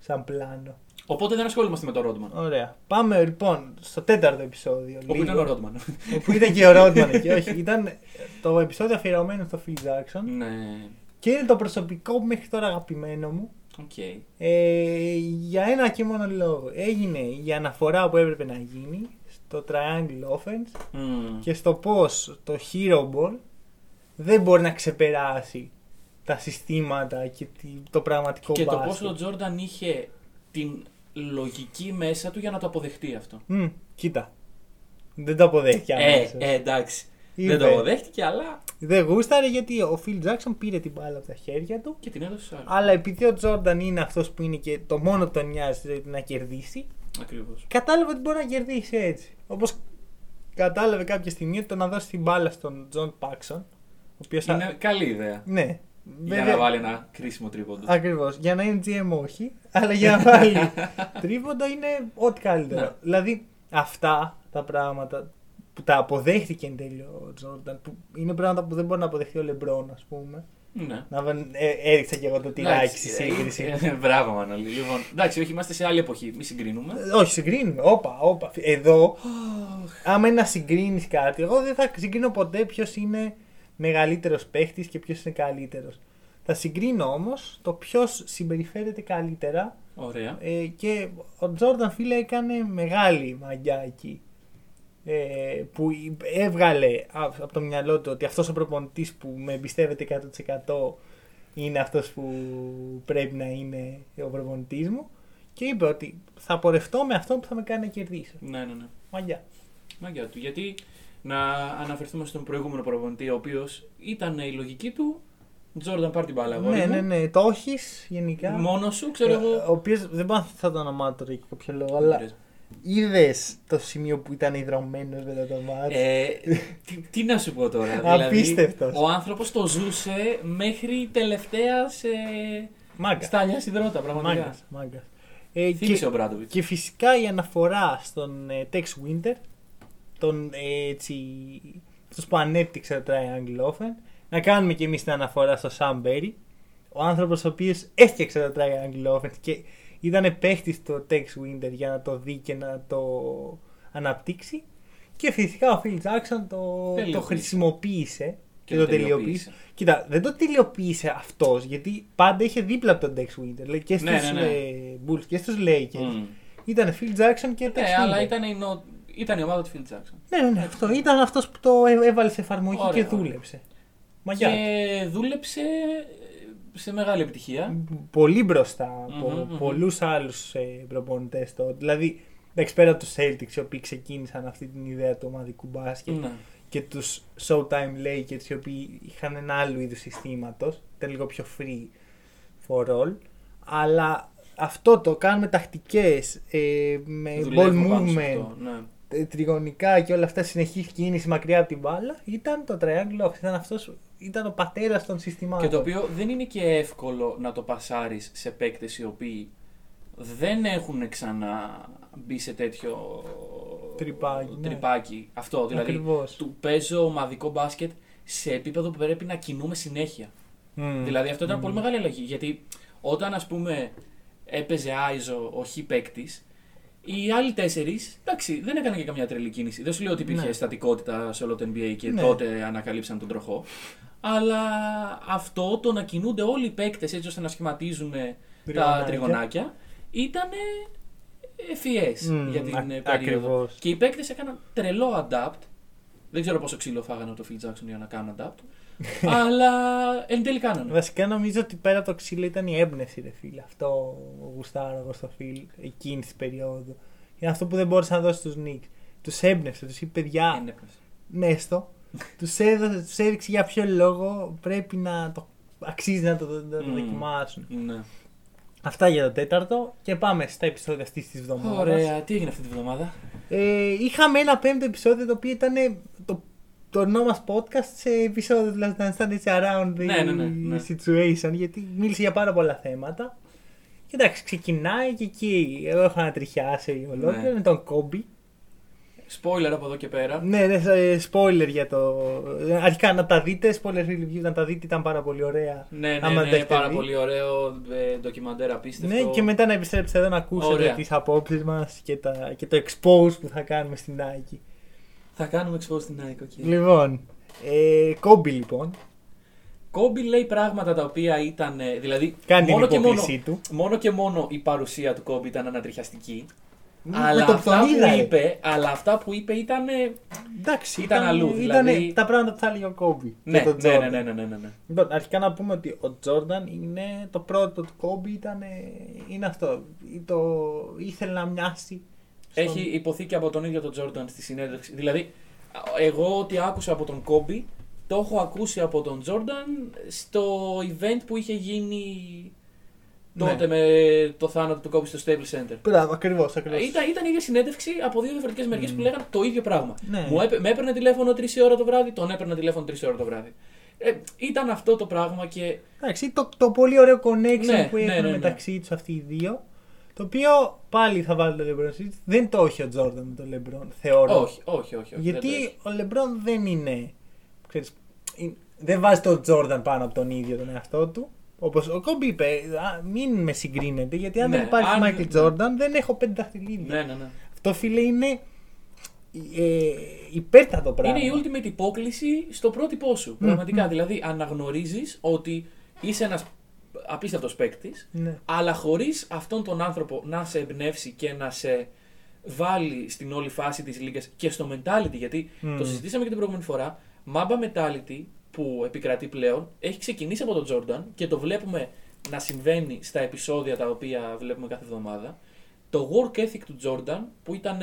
σαν πλάνο. Οπότε δεν ασχολούμαστε με τον Ρόντμαν. Ωραία. Πάμε λοιπόν στο τέταρτο επεισόδιο. Όπου λίγο. ήταν ο Ρόντμαν. Όπου ήταν και ο Rodman εκεί. Όχι, ήταν το επεισόδιο αφιερωμένο στο Phil Jackson. ναι. Και είναι το προσωπικό που μέχρι τώρα αγαπημένο μου. Οκ. Ε, για ένα και μόνο λόγο. Έγινε η αναφορά που έπρεπε να γίνει στο Triangle Offense Μμμ. και στο πώς το Hero Ball δεν μπορεί να ξεπεράσει τα συστήματα και τη- το πραγματικό Και το μπάσκετ. πόσο ο Τζόρνταν είχε την λογική μέσα του για να το αποδεχτεί αυτό. Μμ, κοίτα. Δεν το αποδέχτηκε Ε, αμέσως. ε, εντάξει. Είπε. Δεν το αποδέχτηκε, αλλά Δεν γούσταρε γιατί ο Phil Jackson πήρε την μπάλα από τα χέρια του. και την έδωσε σε άλλο. Αλλά επειδή ο Τζόρνταν είναι αυτός που είναι και το μόνο που τον νοιάζει δηλαδή να κερδίσει, Ακριβώς. κατάλαβε ότι μπορεί να κερδίσει έτσι. Όπως κατάλαβε κάποια στιγμή ότι το να δώσει την μπάλα στον Τζον Πάξον. Ο οποίος θα- Είναι καλή ιδέα. Ναι. Για να βάλει ένα κρίσιμο τρίποντο. Ακριβώς. Για να είναι GM όχι, αλλά για να βάλει <laughs> τρίποντο είναι ό,τι καλύτερο. Ναι. Δηλαδή αυτά τα πράγματα που τα αποδέχτηκε εν τέλει ο Τζόρνταν, που είναι πράγματα που δεν μπορεί να αποδεχτεί ο Λεμπρόν, ας πούμε. Ναι. Να βεν- ε, έριξα και εγώ το τυράκι Εντάξει, στη σύγκριση. ε, ε, Μπράβο, Μανώλη. Λοιπόν, εντάξει, όχι, είμαστε σε άλλη εποχή. Μη συγκρίνουμε. Ε, Όχι, συγκρίνουμε. Όπα, όπα. Εδώ, άμα είναι να συγκρίνεις κάτι, εγώ δεν θα συγκρίνω ποτέ ποιος είναι μεγαλύτερος παίχτης και ποιος είναι καλύτερος. Θα συγκρίνω όμως το ποιος συμπεριφέρεται καλύτερα Ωραία. ε, και ο Τζόρνταν φίλε έκανε μεγάλη μαγιά εκεί. Ε, που έβγαλε α- από το μυαλό του ότι αυτός ο προπονητής που με εμπιστεύεται 100% είναι αυτός που πρέπει να είναι ο προπονητής μου και είπε ότι θα πορευτώ με αυτό που θα με κάνει να κερδίσω. Ναι, ναι, ναι. Μαγιά. Μαγκιά του. Γιατί να αναφερθούμε στον προηγούμενο προπονητή, ο οποίος ήταν η λογική του Jordan, πάρ την μπάλα. αγόρι Ναι, μου. ναι, ναι. Το έχεις γενικά. Μόνος σου, ξέρω Ε, εγώ. Ο οποίος δεν πάω θα το ονομάω τώρα για κάποιο λόγο, αλλά είδες το σημείο που ήταν ιδρωμένο μετά το μάτι. Ε, τι, τι να σου πω τώρα. Απίστευτος. Δηλαδή, ο άνθρωπος το ζούσε μέχρι τελευταία ε, Μάγκας. στάλια υδρότα, πραγματικά. Μάγκας, μάγκας. Ε, Θύμισε και, ο Μπράντοβιτς. και φυσικά η αναφορά στον ε, Tex Winter, τον ε, έτσι, αυτός που ανέπτυξε το Triangle Offen, να κάνουμε και εμείς την αναφορά στο Sam Berry, ο άνθρωπος ο οποίος έφτιαξε το Triangle Offen και ήταν παίχτης στο Tex Winter για να το δει και να το αναπτύξει και φυσικά ο Phil Jackson το, το Τελειοποίησε. χρησιμοποίησε και, Και το το τελειοποίησε. τελειοποίησε. Κοίτα, δεν το τελειοποίησε αυτός γιατί πάντα είχε δίπλα από τον Tex Winter δηλαδή και στους Ναι, ναι, ναι. ε, Bulls και στους Lakers. Μμ. Ήταν Phil Jackson και Tex Ναι, Winter. αλλά ήταν η, νο... ήταν η ομάδα του Phil Jackson. Ναι, ναι, ναι, αυτό. Ήταν αυτός που το έ- έβαλε σε εφαρμογή Ωραία, και ωραία. δούλεψε. Μαγιά. Και δούλεψε ε, σε μεγάλη επιτυχία. Πολύ μπροστά από Μμμ, μμμ. πολλούς άλλους ε, προπονητές τότε. Δηλαδή, εντάξει, πέρα από τους Celtics οι οποίοι ξεκίνησαν αυτή την ιδέα του ομαδικού μπάσκετ Ναι. και τους Showtime Lakers οι οποίοι είχαν ένα άλλο είδους συστήματος, ήταν λίγο πιο free for all, αλλά αυτό το κάνουμε τακτικές, ε, με Δουλεύω ball πάνω σε movement, αυτό, ναι. Ε, τριγωνικά και όλα αυτά συνεχής κίνηση μακριά από την μπάλα ήταν το triangle off. Ήταν, αυτός, ήταν ο πατέρας των συστημάτων. Και το οποίο δεν είναι και εύκολο να το πασάρεις σε παίκτες οι οποίοι δεν έχουν ξανά μπει σε τέτοιο Τρυπάκι, ναι. τρυπάκι. Αυτό, δηλαδή Ακριβώς. του παίζω ομαδικό μπάσκετ σε επίπεδο που πρέπει να κινούμε συνέχεια. Μμμ. Δηλαδή αυτό ήταν Μμμ. πολύ μεγάλη αλλαγή. Γιατί όταν ας πούμε έπαιζε Άιζο ο Χ παίκτης, οι άλλοι τέσσερις, εντάξει, δεν έκαναν και καμιά τρελή κίνηση. Δεν σου λέω ότι υπήρχε Ναι. στατικότητα σε όλο το NBA και Ναι. τότε ανακαλύψαν τον τροχό. Αλλά αυτό το να κινούνται όλοι οι παίκτες έτσι ώστε να σχηματίζουν τα Τριγωνάκια. τριγωνάκια ήταν ευφυέ Μμ, για την α- ε, περίοδο. ακριβώς. Και οι παίκτες έκαναν τρελό adapt. Δεν ξέρω πόσο ξύλο φάγανε από το Phil Jackson για να κάνουν adapt. <laughs> αλλά εν τέλει κάνανε. Βασικά νομίζω ότι πέρα από το ξύλο ήταν η έμπνευση, ρε φίλε. Αυτό γουστάρω εγώ στο φιλ εκείνης της περίοδου. Είναι αυτό που δεν μπόρεσε να δώσει στου Knicks. Τους έμπνευσε, τους είπε παιδιά, Είναι έπνευση. Νέστο. τους τους έδειξε για ποιο λόγο πρέπει να το αξίζει να το, να το Μμ. δοκιμάσουν. Ναι. Αυτά για το τέταρτο και πάμε στα επεισόδια αυτής της εβδομάδας. Ωραία, τι έγινε αυτή τη βδομάδα; Ε, είχαμε ένα πέμπτο επεισόδιο το οποίο ήταν το, το ονό μας podcast σε επεισόδιο, δηλαδή να ήταν έτσι around the Ναι, ναι, ναι, ναι. situation, γιατί μίλησε για πάρα πολλά θέματα. Και εντάξει, ξεκινάει και εκεί. Εγώ έχω ανατριχιάσει ολόκληρο Ναι. με τον Κόμπι. Spoiler από εδώ και πέρα. Ναι, ναι, ε, spoiler για το. Αρχικά να τα δείτε, spoiler review να τα δείτε, ήταν πάρα πολύ ωραία. Ναι, ναι, άμα ναι, δεν έχετε πάρα δει. πολύ ωραίο ε, ντοκιμαντέρ απίστευτο. Ναι, και μετά να επιστρέψετε εδώ να ακούσετε Ωραία. τις απόψεις μας και, τα- και το expose που θα κάνουμε στην Nike. Θα κάνουμε expose στην Nike, okay. Λοιπόν, ε, Κόμπι λοιπόν. Κόμπι λέει πράγματα τα οποία ήταν. ε, Δηλαδή, Κάνει μόνο, την και μόνο, υπόκλησή του. μόνο και μόνο η παρουσία του Κόμπι ήταν ανατριχιαστική. Με αλλά, το αυτά τον είδα, που ρε. είπε, αλλά αυτά που είπε ήταν. ε, Εντάξει, Ήταν αλλού, Ήταν δηλαδή- τα πράγματα που θα έλεγε ο Κόμπι. Ναι, για τον ναι, Jordan. ναι, ναι, ναι, ναι, ναι. Λοιπόν, αρχικά να πούμε ότι ο Τζόρνταν είναι το πρώτο του Κόμπι, ήταν, είναι αυτό. Το, ήθελε να μοιάσει. Στον- Έχει υποθεί και από τον ίδιο τον Τζόρνταν στη συνέντευξη. Δηλαδή, εγώ ό,τι άκουσα από τον Κόμπι, το έχω ακούσει από τον Τζόρνταν στο event που είχε γίνει Ναι. τότε με το θάνατο του Κόμπι στο Staples Center. Μπράβο, ακριβώς. Ακριβώς. Ήταν, ήταν η ίδια συνέντευξη από δύο διαφορετικές μεριές που λέγανε το ίδιο πράγμα. Ναι. Μου έπαι, με έπαιρνε τηλέφωνο 3 ώρα το βράδυ, τον έπαιρνε τηλέφωνο 3 ώρα το βράδυ. Ε, ήταν αυτό το πράγμα και. Εντάξει, το, το πολύ ωραίο connection Ναι, που ναι, έχουν ναι, ναι. μεταξύ τους αυτοί οι δύο. Το οποίο πάλι θα βάλω το LeBron συζήτηση. Δεν το έχει ο Τζόρνταν με τον LeBron, θεωρώ. Όχι, όχι, όχι. όχι δεν το Γιατί έχει. ο LeBron δεν είναι. Ξέρεις, ε, δεν βάζει τον Τζόρνταν πάνω από τον ίδιο τον εαυτό του. Όπως ο Κόμπι είπε, α, μην με συγκρίνετε, γιατί αν Ναι, δεν υπάρχει αν- Μάικλ ναι. Τζόρνταν, δεν έχω πέντε δαχτυλίδια. Ναι, ναι, ναι. Αυτό φίλε είναι ε, υπέρτατο πράγμα. Είναι η ultimate υπόκληση στο πρότυπό σου. Πραγματικά. Δηλαδή, αναγνωρίζεις ότι είσαι ένας απίστευτος παίκτης, Ναι. αλλά χωρίς αυτόν τον άνθρωπο να σε εμπνεύσει και να σε βάλει στην όλη φάση της λίγα και στο mentality. Γιατί Μμμ. το συζητήσαμε και την προηγούμενη φορά. Mamba mentality που επικρατεί πλέον έχει ξεκινήσει από τον Jordan και το βλέπουμε να συμβαίνει στα επεισόδια τα οποία βλέπουμε κάθε εβδομάδα. Το work ethic του Jordan που ήταν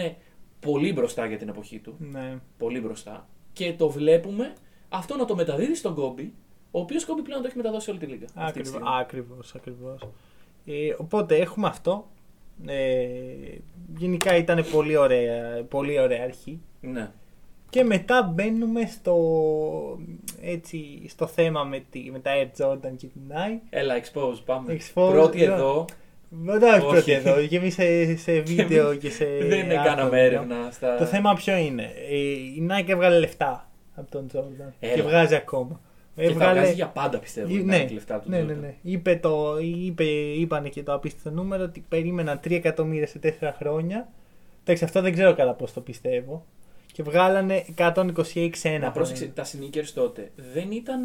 πολύ μπροστά για την εποχή του Ναι. πολύ μπροστά. Και το βλέπουμε αυτό να το μεταδίδει στον Κόμπι ο οποίος Κόμπι πλέον το έχει μεταδώσει σε όλη τη λίγα. αυτή τη Ακριβώς, στιγμή. ακριβώς, ακριβώς. Ε, οπότε έχουμε αυτό. Ε, γενικά ήταν πολύ ωραία, πολύ ωραία αρχή. Ναι. Και μετά μπαίνουμε στο, έτσι, στο θέμα με, τη, με τα Air Jordan και την Nike. Έλα, expose, πάμε. Expose, Πρώτη ναι. εδώ. Δεν όχι Όχι. πρώτη εδώ, και εμείς σε, σε βίντεο και σε. δεν άρθρο κάναμε βίντεο. έρευνα στα. Το θέμα ποιο είναι. Ε, Η Nike έβγαλε λεφτά από τον Jordan. Έλα. Και βγάζει ακόμα. Και θα βγάζει για πάντα πιστεύω. Ή- να ναι, έχει λεφτά του ναι, Jordan. ναι, ναι. Είπε το, είπε, είπανε και το απίστευτο νούμερο ότι περίμεναν 3 εκατομμύρια σε 4 χρόνια. Εντάξει, αυτό δεν ξέρω κατά πώς το πιστεύω. Και βγάλανε 126 σε ένα. Να πρόσεξε, χρόνο. τα sneakers τότε δεν ήταν.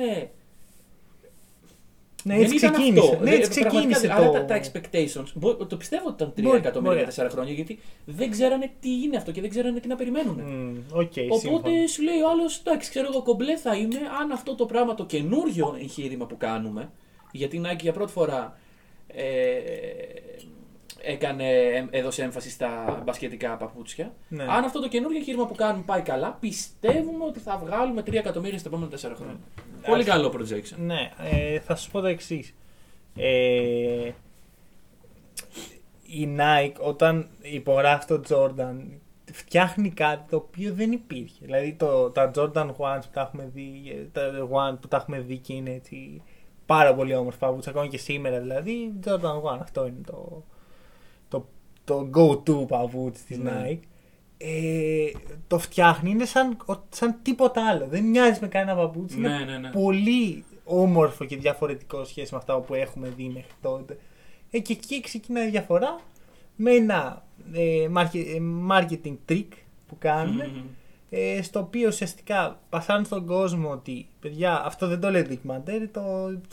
Ναι, δεν έτσι ήταν ξεκίνησε. Αυτό. Ναι, Δεν- έτσι πραγματικά, ξεκίνησε Αλλά το... τα, τα expectations. μπο- Το πιστεύω ότι ήταν 3 Μπορεί, εκατομμύρια μπορεί. για 4 χρόνια γιατί δεν ξέρανε τι είναι αυτό και δεν ξέρανε τι να περιμένουν. Μμ, Οκ, Οπότε σύμφωνα. σου λέει ο άλλος, εντάξει, ξέρω εγώ κομπλέ θα είμαι αν αυτό το πράγμα το καινούριο εγχείρημα που κάνουμε. Γιατί η Nike για πρώτη φορά ε, έκανε, έδωσε έμφαση στα μπασκετικά παπούτσια. Ναι. Αν αυτό το καινούριο εγχείρημα που κάνουμε πάει καλά, πιστεύουμε ότι θα βγάλουμε 3 εκατομμύρια στα επόμενα 4 χρόνια. Πολύ Ας- καλό projection. Ναι, ε, θα σου πω το εξής. Ε, η Nike όταν υπογράφει το Jordan φτιάχνει κάτι το οποίο δεν υπήρχε. Δηλαδή το, τα Jordan 1 που τα έχουμε δει, ε, τα One που τα έχουμε δει και είναι έτσι πάρα πολύ όμορφα παπούτσια, ακόμα και σήμερα δηλαδή. Jordan 1 αυτό είναι το, το, το go-to παπούτσι της Ναι. Nike. Ε, το φτιάχνει, είναι σαν, ο- σαν τίποτα άλλο. Δεν μοιάζει με κανένα παπούτσι. είναι Ναι, ναι, ναι. πολύ όμορφο και διαφορετικό σχέση με αυτά που έχουμε δει μέχρι τότε. Ε, και εκεί ξεκινάει η διαφορά με ένα ε, market- ε, marketing trick που κάνουν Μμμ. ε, στο οποίο ουσιαστικά πασάνε στον κόσμο ότι παιδιά αυτό δεν το λέει ντοκιμαντέρ, το,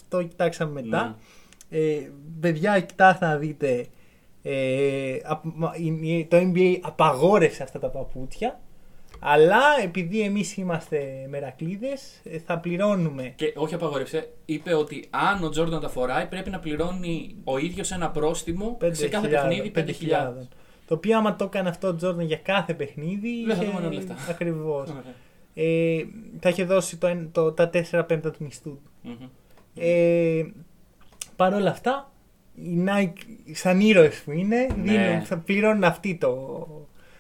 το κοιτάξαμε μετά. Ε, παιδιά κοιτάξτε να δείτε ε, απ- μα- η- η- το NBA απαγόρευσε αυτά τα παπούτσια αλλά επειδή εμείς είμαστε μερακλείδες ε, θα πληρώνουμε Και όχι απαγόρευσε, είπε ότι αν ο Τζόρνταν τα φοράει πρέπει να πληρώνει ο ίδιος ένα πρόστιμο σε κάθε 5.000, παιχνίδι 5.000. 5.000. Το οποίο άμα το έκανε αυτό ο Τζόρνταν για κάθε παιχνίδι. Δεν θα είχε- του έμεναν λεφτά. Ακριβώς. Ωραία. <laughs> Ε, θα είχε δώσει το, εν- το, τα 4 πέμπτα του μισθού του. Μμμ. Ε, Παρ' όλα αυτά, οι Nike, σαν ήρωες που είναι, Ναι. δίνουν, θα πληρώνουν αυτοί το.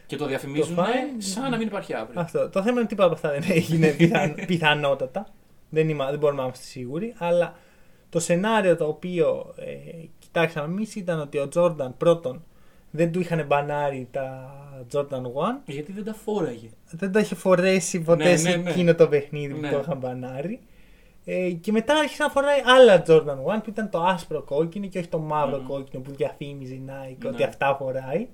Και το διαφημίζουν Το fine. σαν να μην υπάρχει αύριο. Αυτό. Το θέμα είναι τίποτα από αυτά δεν έγινε <laughs> πιθαν, πιθανότατα. Δεν, είμα, δεν μπορούμε να είμαστε σίγουροι. Αλλά το σενάριο το οποίο ε, κοιτάξαμε εμείς ήταν ότι ο Jordan πρώτον δεν του είχαν μπανάρει τα Jordan 1. Γιατί δεν τα φόραγε. Δεν τα είχε φορέσει ποτέ Ναι, σε ναι, ναι. εκείνο το παιχνίδι που Ναι. το είχαν μπανάρει. Ε, και μετά άρχισε να φοράει άλλα Jordan 1 που ήταν το άσπρο κόκκινο και όχι το μαύρο Μμμ. κόκκινο που διαφήμιζε η Nike Ναι. ότι αυτά φοράει.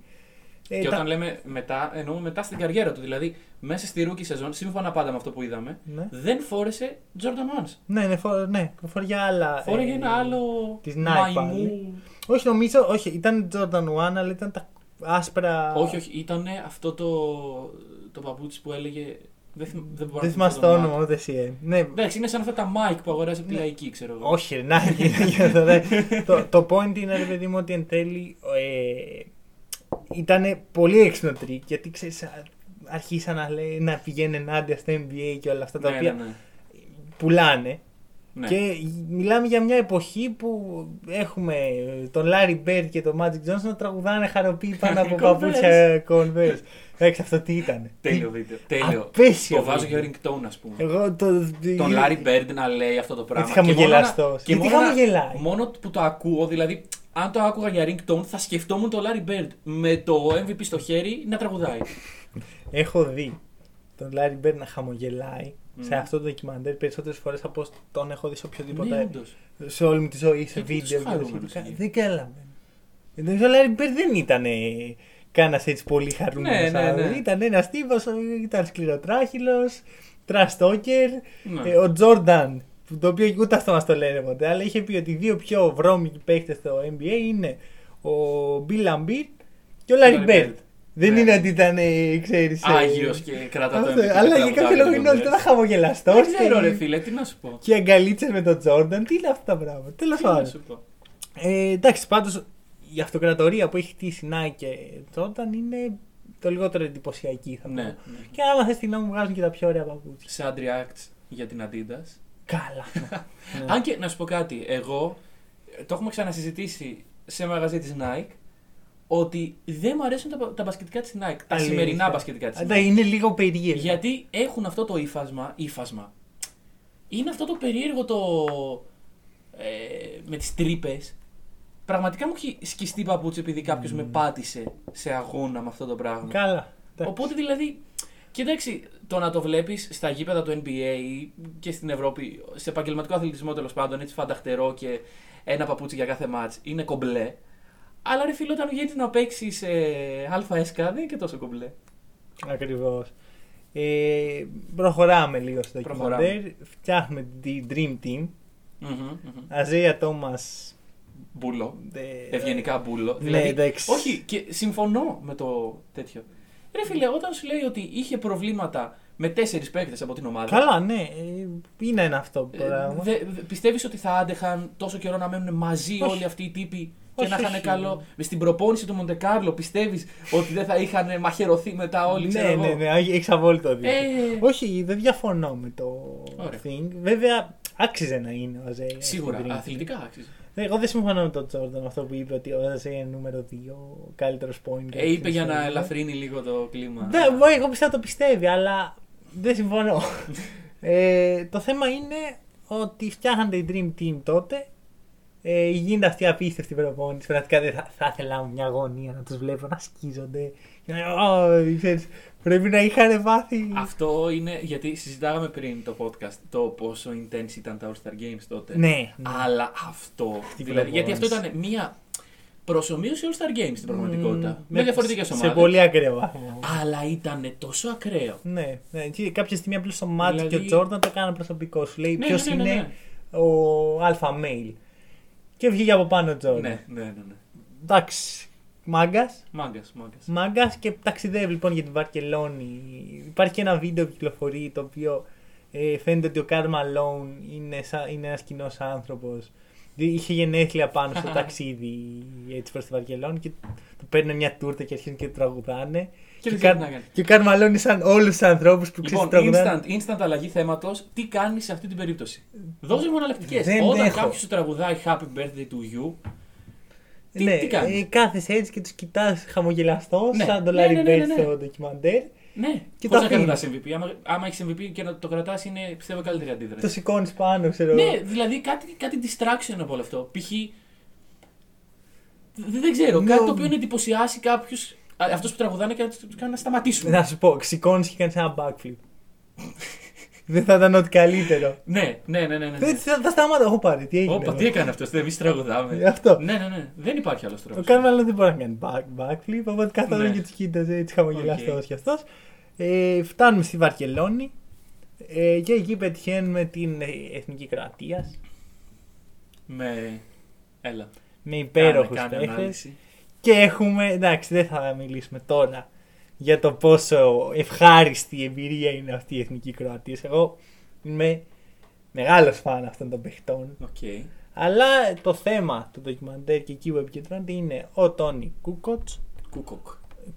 Ε, και τα- όταν λέμε μετά, εννοούμε μετά στην καριέρα του. Δηλαδή, μέσα στη rookie σεζόν, σύμφωνα πάντα με αυτό που είδαμε, Ναι. δεν φόρεσε Jordan 1. Ναι, ναι, φο... ναι, φοριά άλλα. Φόρεγε ε, ένα άλλο της Nike μαϊμού. Όχι, νομίζω, όχι, ήταν Jordan 1, αλλά ήταν τα άσπρα. Όχι, όχι, ήταν αυτό το, το παπούτσι που έλεγε. Δεν, θυμ- δεν μπορώ Δεν να θυμάσαι θυμηθώ το όνομά όνομα, ούτε εσύ. ε. Ναι, του. Εντάξει, είναι σαν αυτά τα Nike που αγοράζει από τη Ναι. λαϊκή, ξέρω εγώ. όχι, ρε, να γίνει αυτό, δε. το, το point είναι, ρε παιδί μου, ότι εν τέλει ε, ήταν πολύ έξυπνο τρίκ, γιατί ξέρεις, α- αρχίσαν να, λέει, να πηγαίνουν ενάντια στο NBA και όλα αυτά τα ναι, οποία ναι, ναι. πουλάνε. Ναι. Και μιλάμε για μια εποχή που έχουμε τον Larry Bird και τον Magic Johnson να τραγουδάνε χαρωποί πάνω από <laughs> Converse. παπούτσια Converse. Εντάξει, αυτό τι ήταν. Τέλειο βίντεο. Τέλειο. Απέσιο Το βάζω βίντεο. για ringtone, ας πούμε. Εγώ το. Τον Larry Bird να λέει αυτό το πράγμα. Έτσι χαμογελαστός. Και μόνο να- και Γιατί μόνο να- χαμογελάει; Μόνο που το ακούω, δηλαδή, αν το άκουγα για ringtone, θα σκεφτόμουν τον Larry Bird με το MVP στο χέρι να τραγουδάει. Έχω δει τον Larry Bird να χαμογελάει σε Μμμ. αυτό το ντοκιμαντέρ περισσότερες φορές από όσο τον έχω δει σε οποιοδήποτε. Ναι, όντως. σε όλη μου τη ζωή, σε Γιατί βίντεο. τόσο και τα χαρούμενος σχετικά. είναι. Δεν καταλαβαίνω. Νομίζω ο Larry Bird δεν ήταν κανένας έτσι πολύ χαρούμενος. Ναι, ναι, ναι. Ήταν ένας τύπος, ήταν σκληροτράχυλος, τραστόκερ. Ναι. Ε, ο Τζόρνταν, το οποίο ούτε αυτό μας το λένε ποτέ, αλλά είχε πει ότι οι δύο πιο βρώμικοι παίχτε στο NBA είναι ο Bill Lambert και ο Larry Larry Bird. Bird. Δεν Ναι. είναι ότι ήταν, ε, ξέρεις... ε, Άγιος και κρατά το αυτό, MVP. Αλλά και για κάποιο τραγουδάει λόγο τον είναι ότι Bird. ήταν χαμογελαστός. Δεν ξέρω, ρε φίλε, τι να σου πω. Και αγκαλίτσε με τον Τζόρνταν. Τι είναι αυτά τα πράγματα. Τέλος Τι να πάντων. σου πω. Ε, εντάξει, πάντως η αυτοκρατορία που έχει χτίσει Nike και Jordan είναι το λιγότερο εντυπωσιακή θα πω. Ναι, ναι. Και άμα θες τη γνώμη μου, βγάζουν και τα πιο ωραία παπούτσια. Sad reacts για την Adidas. Καλά. Ναι. <laughs> Αν και να σου πω κάτι, εγώ ε, το έχουμε ξανασυζητήσει σε μαγαζί της Nike ότι δεν μου αρέσουν τα, τα μπασκετικά της Nike. Τα Αλήθεια. σημερινά μπασκετικά της Ναι, Nike. είναι λίγο περίεργο. Γιατί έχουν αυτό το ύφασμα. ύφασμα. Είναι αυτό το περίεργο το. Ε, με τις τρύπες. Πραγματικά μου έχει σκιστεί η παπούτσι επειδή κάποιος με πάτησε σε αγώνα με αυτό το πράγμα. Καλά. Εντάξει. Οπότε δηλαδή. Κοίταξε, το να το βλέπεις στα γήπεδα του NBA και στην Ευρώπη, σε επαγγελματικό αθλητισμό τέλος πάντων, έτσι φανταχτερό και ένα παπούτσι για κάθε μάτς, είναι κομπλέ. Αλλά ρε φίλε, όταν βγαίνει να παίξεις ε, ΑΕΣΚ δεν είναι και τόσο κομπλέ. Ακριβώς. Ε, προχωράμε λίγο στο Προχωράμε. ντοκιμαντέρ. Φτιάχνουμε την Dream Team. Μμμ, μμμ. Αζέια Τόμας. Μπούλο. Ε, Ευγενικά μπούλο. Ναι, δηλαδή, εντάξει. όχι, και συμφωνώ με το τέτοιο. Ρε φίλε, όταν σου λέει ότι είχε προβλήματα με τέσσερις παίκτες από την ομάδα. Καλά, ναι. ε, Είναι ένα αυτό το Ε, πράγμα. δε- δε- πιστεύεις ότι θα άντεχαν τόσο καιρό να μένουν μαζί Όχι. όλοι αυτοί οι τύποι; Και Όχι, να είχαν όχι. καλό. Στην προπόνηση του Μοντεκάρλο πιστεύεις ότι δεν θα είχαν μαχαιρωθεί μετά όλοι, ξέρω ναι, εγώ; ναι, ναι, έχεις απόλυτο δίκιο. Ε. Όχι, δεν διαφωνώ με το Ωραία. thing. Βέβαια, άξιζε να είναι ο Αζέια. Σίγουρα, στην Dream Team. αθλητικά άξιζε. Εγώ δεν συμφωνώ με τον Τζόρνταν αυτό που είπε ότι ο Αζέια είναι νούμερο 2, ο καλύτερος point. Ε, είπε για να ελαφρύνει λίγο το κλίμα. Ναι, μπορεί, εγώ πιστεύω το πιστεύει, αλλά δεν συμφωνώ. <laughs> ε, το θέμα είναι ότι φτιάχνατε η Dream Team τότε. Ε, γίνεται αυτή η απίστευτη προπόνηση. Πραγματικά δεν θα, θα ήθελα μια αγωνία να τους βλέπω να σκίζονται. Και να- «Ω, ξέρεις, πρέπει να είχαν πάθει. Αυτό είναι γιατί συζητάγαμε πριν το podcast το πόσο intense ήταν τα All Star Games τότε. Ναι, ναι. Αλλά αυτό. Αυτή η δηλαδή, γιατί αυτό προπόνηση. ήταν μία προσωμείωση All Star Games στην πραγματικότητα. Μμμ, με διαφορετικές σε- ομάδες. Σε πολύ ακραίο βαθμό. Αλλά ήταν τόσο ακραίο. Ναι, ναι. Και κάποια στιγμή απλώς ο Μάτ Δηλαδή- και ο Τζόρνταν το έκαναν προσωπικό. Σου λέει Ναι, ποιος ναι, ναι, ναι, είναι ο Αλφα Mail. Και βγήκε από πάνω ο Τζόρνταν. Ναι, ναι, ναι. ναι. Εντάξει. Μάγκας. Μάγκας, μάγκας. Μάγκας και ταξιδεύει λοιπόν για την Βαρκελόνη. Υπάρχει και ένα βίντεο που κυκλοφορεί το οποίο ε, φαίνεται ότι ο Καρ Μαλόν είναι, σα- είναι ένας κοινός άνθρωπος. Είχε γενέθλια πάνω στο ταξίδι έτσι προς τη Βαρκελόνη και του παίρνουν μια τούρτα και αρχίζουν και τραγουδάνε. Και δεν ο ξέρει Καρ- τι να κάνει. και ο Καρ Μαλόν είναι σαν όλους τους ανθρώπους που Λοιπόν, ξέρεις τραγουδάνε. instant, instant αλλαγή θέματος. Τι κάνει σε αυτή την περίπτωση; Δώσε μου εναλλακτικέ. Δεν Όταν έχω. κάποιος σου τραγουδάει Happy Birthday to you, τι, ναι, τι κάνεις; ε, κάθεσαι έτσι και τους κοιτάς χαμογελαστό, Ναι. σαν το Ναι, Larry ναι, ναι, ναι, Bird ναι. στο ντοκιμαντέρ. Ναι, και πώς το να κρατάς αφήνεις. MVP. Άμα, άμα έχεις MVP και να το κρατάς, είναι πιστεύω καλύτερη αντίδραση. Το σηκώνεις πάνω, ξέρω Ναι, εγώ. δηλαδή κάτι, κάτι distraction από όλο αυτό. Π.χ. Δεν, δεν ξέρω, Ναι, κάτι ο- το οποίο να εντυπωσιάσει κάποιους. Αυτό που τραγουδάνε και να τους κάνει να σταματήσουν. Να σου πω, σηκώνεις και κάνεις ένα backflip. Δεν θα ήταν ό,τι καλύτερο. ναι, ναι, ναι. ναι, ναι. Δεν θα, θα σταμάτα, έχω πάρει. Τι έγινε. Όπα, εδώ; τι έκανε αυτός, εμείς τραγουδάμε. Ε, αυτό. Ναι, ναι, ναι. Δεν υπάρχει άλλος τρόπος. Ο Κάρμαλο δεν μπορεί να κάνει back, backflip, οπότε καθόλου Ναι. και τους κοίταζε έτσι χαμογελαστό Οκ. κι αυτός. Ε, φτάνουμε στη Βαρκελόνη ε, και εκεί πετυχαίνουμε την ε, εθνική Κροατίας Με. Έλα. με υπέροχους Κάνε- κάνε παίχτε. ανάλυση. Και έχουμε, εντάξει, δεν θα μιλήσουμε τώρα για το πόσο ευχάριστη εμπειρία είναι αυτή η εθνική Κροατίας. Εγώ είμαι μεγάλος φαν αυτών των παιχτών. Οκ. Αλλά το θέμα του ντοκιμαντέρ και εκεί που επικεντρώνεται είναι ο Τόνι Κούκοτς. Κούκοκ.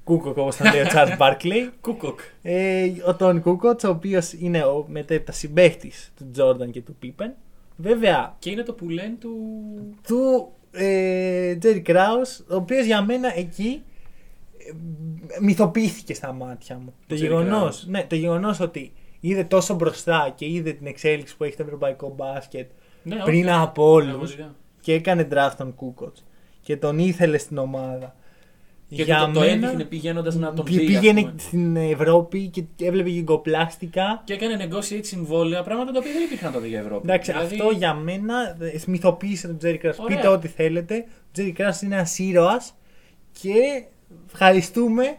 Κούκοκ όπως τον λέει ο Τσαρλς Μπάρκλεϊ. <laughs> Κούκοκ. Ε, ο Τόνι Κούκοτς, ο οποίος είναι ο μετέπειτα συμπαίχτης του Τζόρνταν και του Πίπεν. Βέβαια, Και είναι το που λένε του. του ε, Τζέρι Κράους, ο οποίος για μένα εκεί ε, μυθοποιήθηκε στα μάτια μου. Το Jerry γεγονός, Krause. ναι, το γεγονός ότι είδε τόσο μπροστά και είδε την εξέλιξη που έχει το ευρωπαϊκό μπάσκετ Ναι, όχι. πριν από Ναι, όλους ωραία. και έκανε draft τον Κούκοτς και τον ήθελε στην ομάδα. Και το, το έδειχνε πηγαίνοντας να τον πη- δει. ας πήγαινε πούμε. στην Ευρώπη και έβλεπε γυγκοπλάστικα. Και έκανε negotiate συμβόλαια, πράγματα τα οποία δεν υπήρχαν τότε για Ευρώπη. Εντάξει, Δηλαδή, αυτό για μένα ε, μυθοποίησε τον Τζέρι Κράς. Ωραία. Πείτε ό,τι θέλετε. Ο Τζέρι Κράς είναι ένας ήρωας και ευχαριστούμε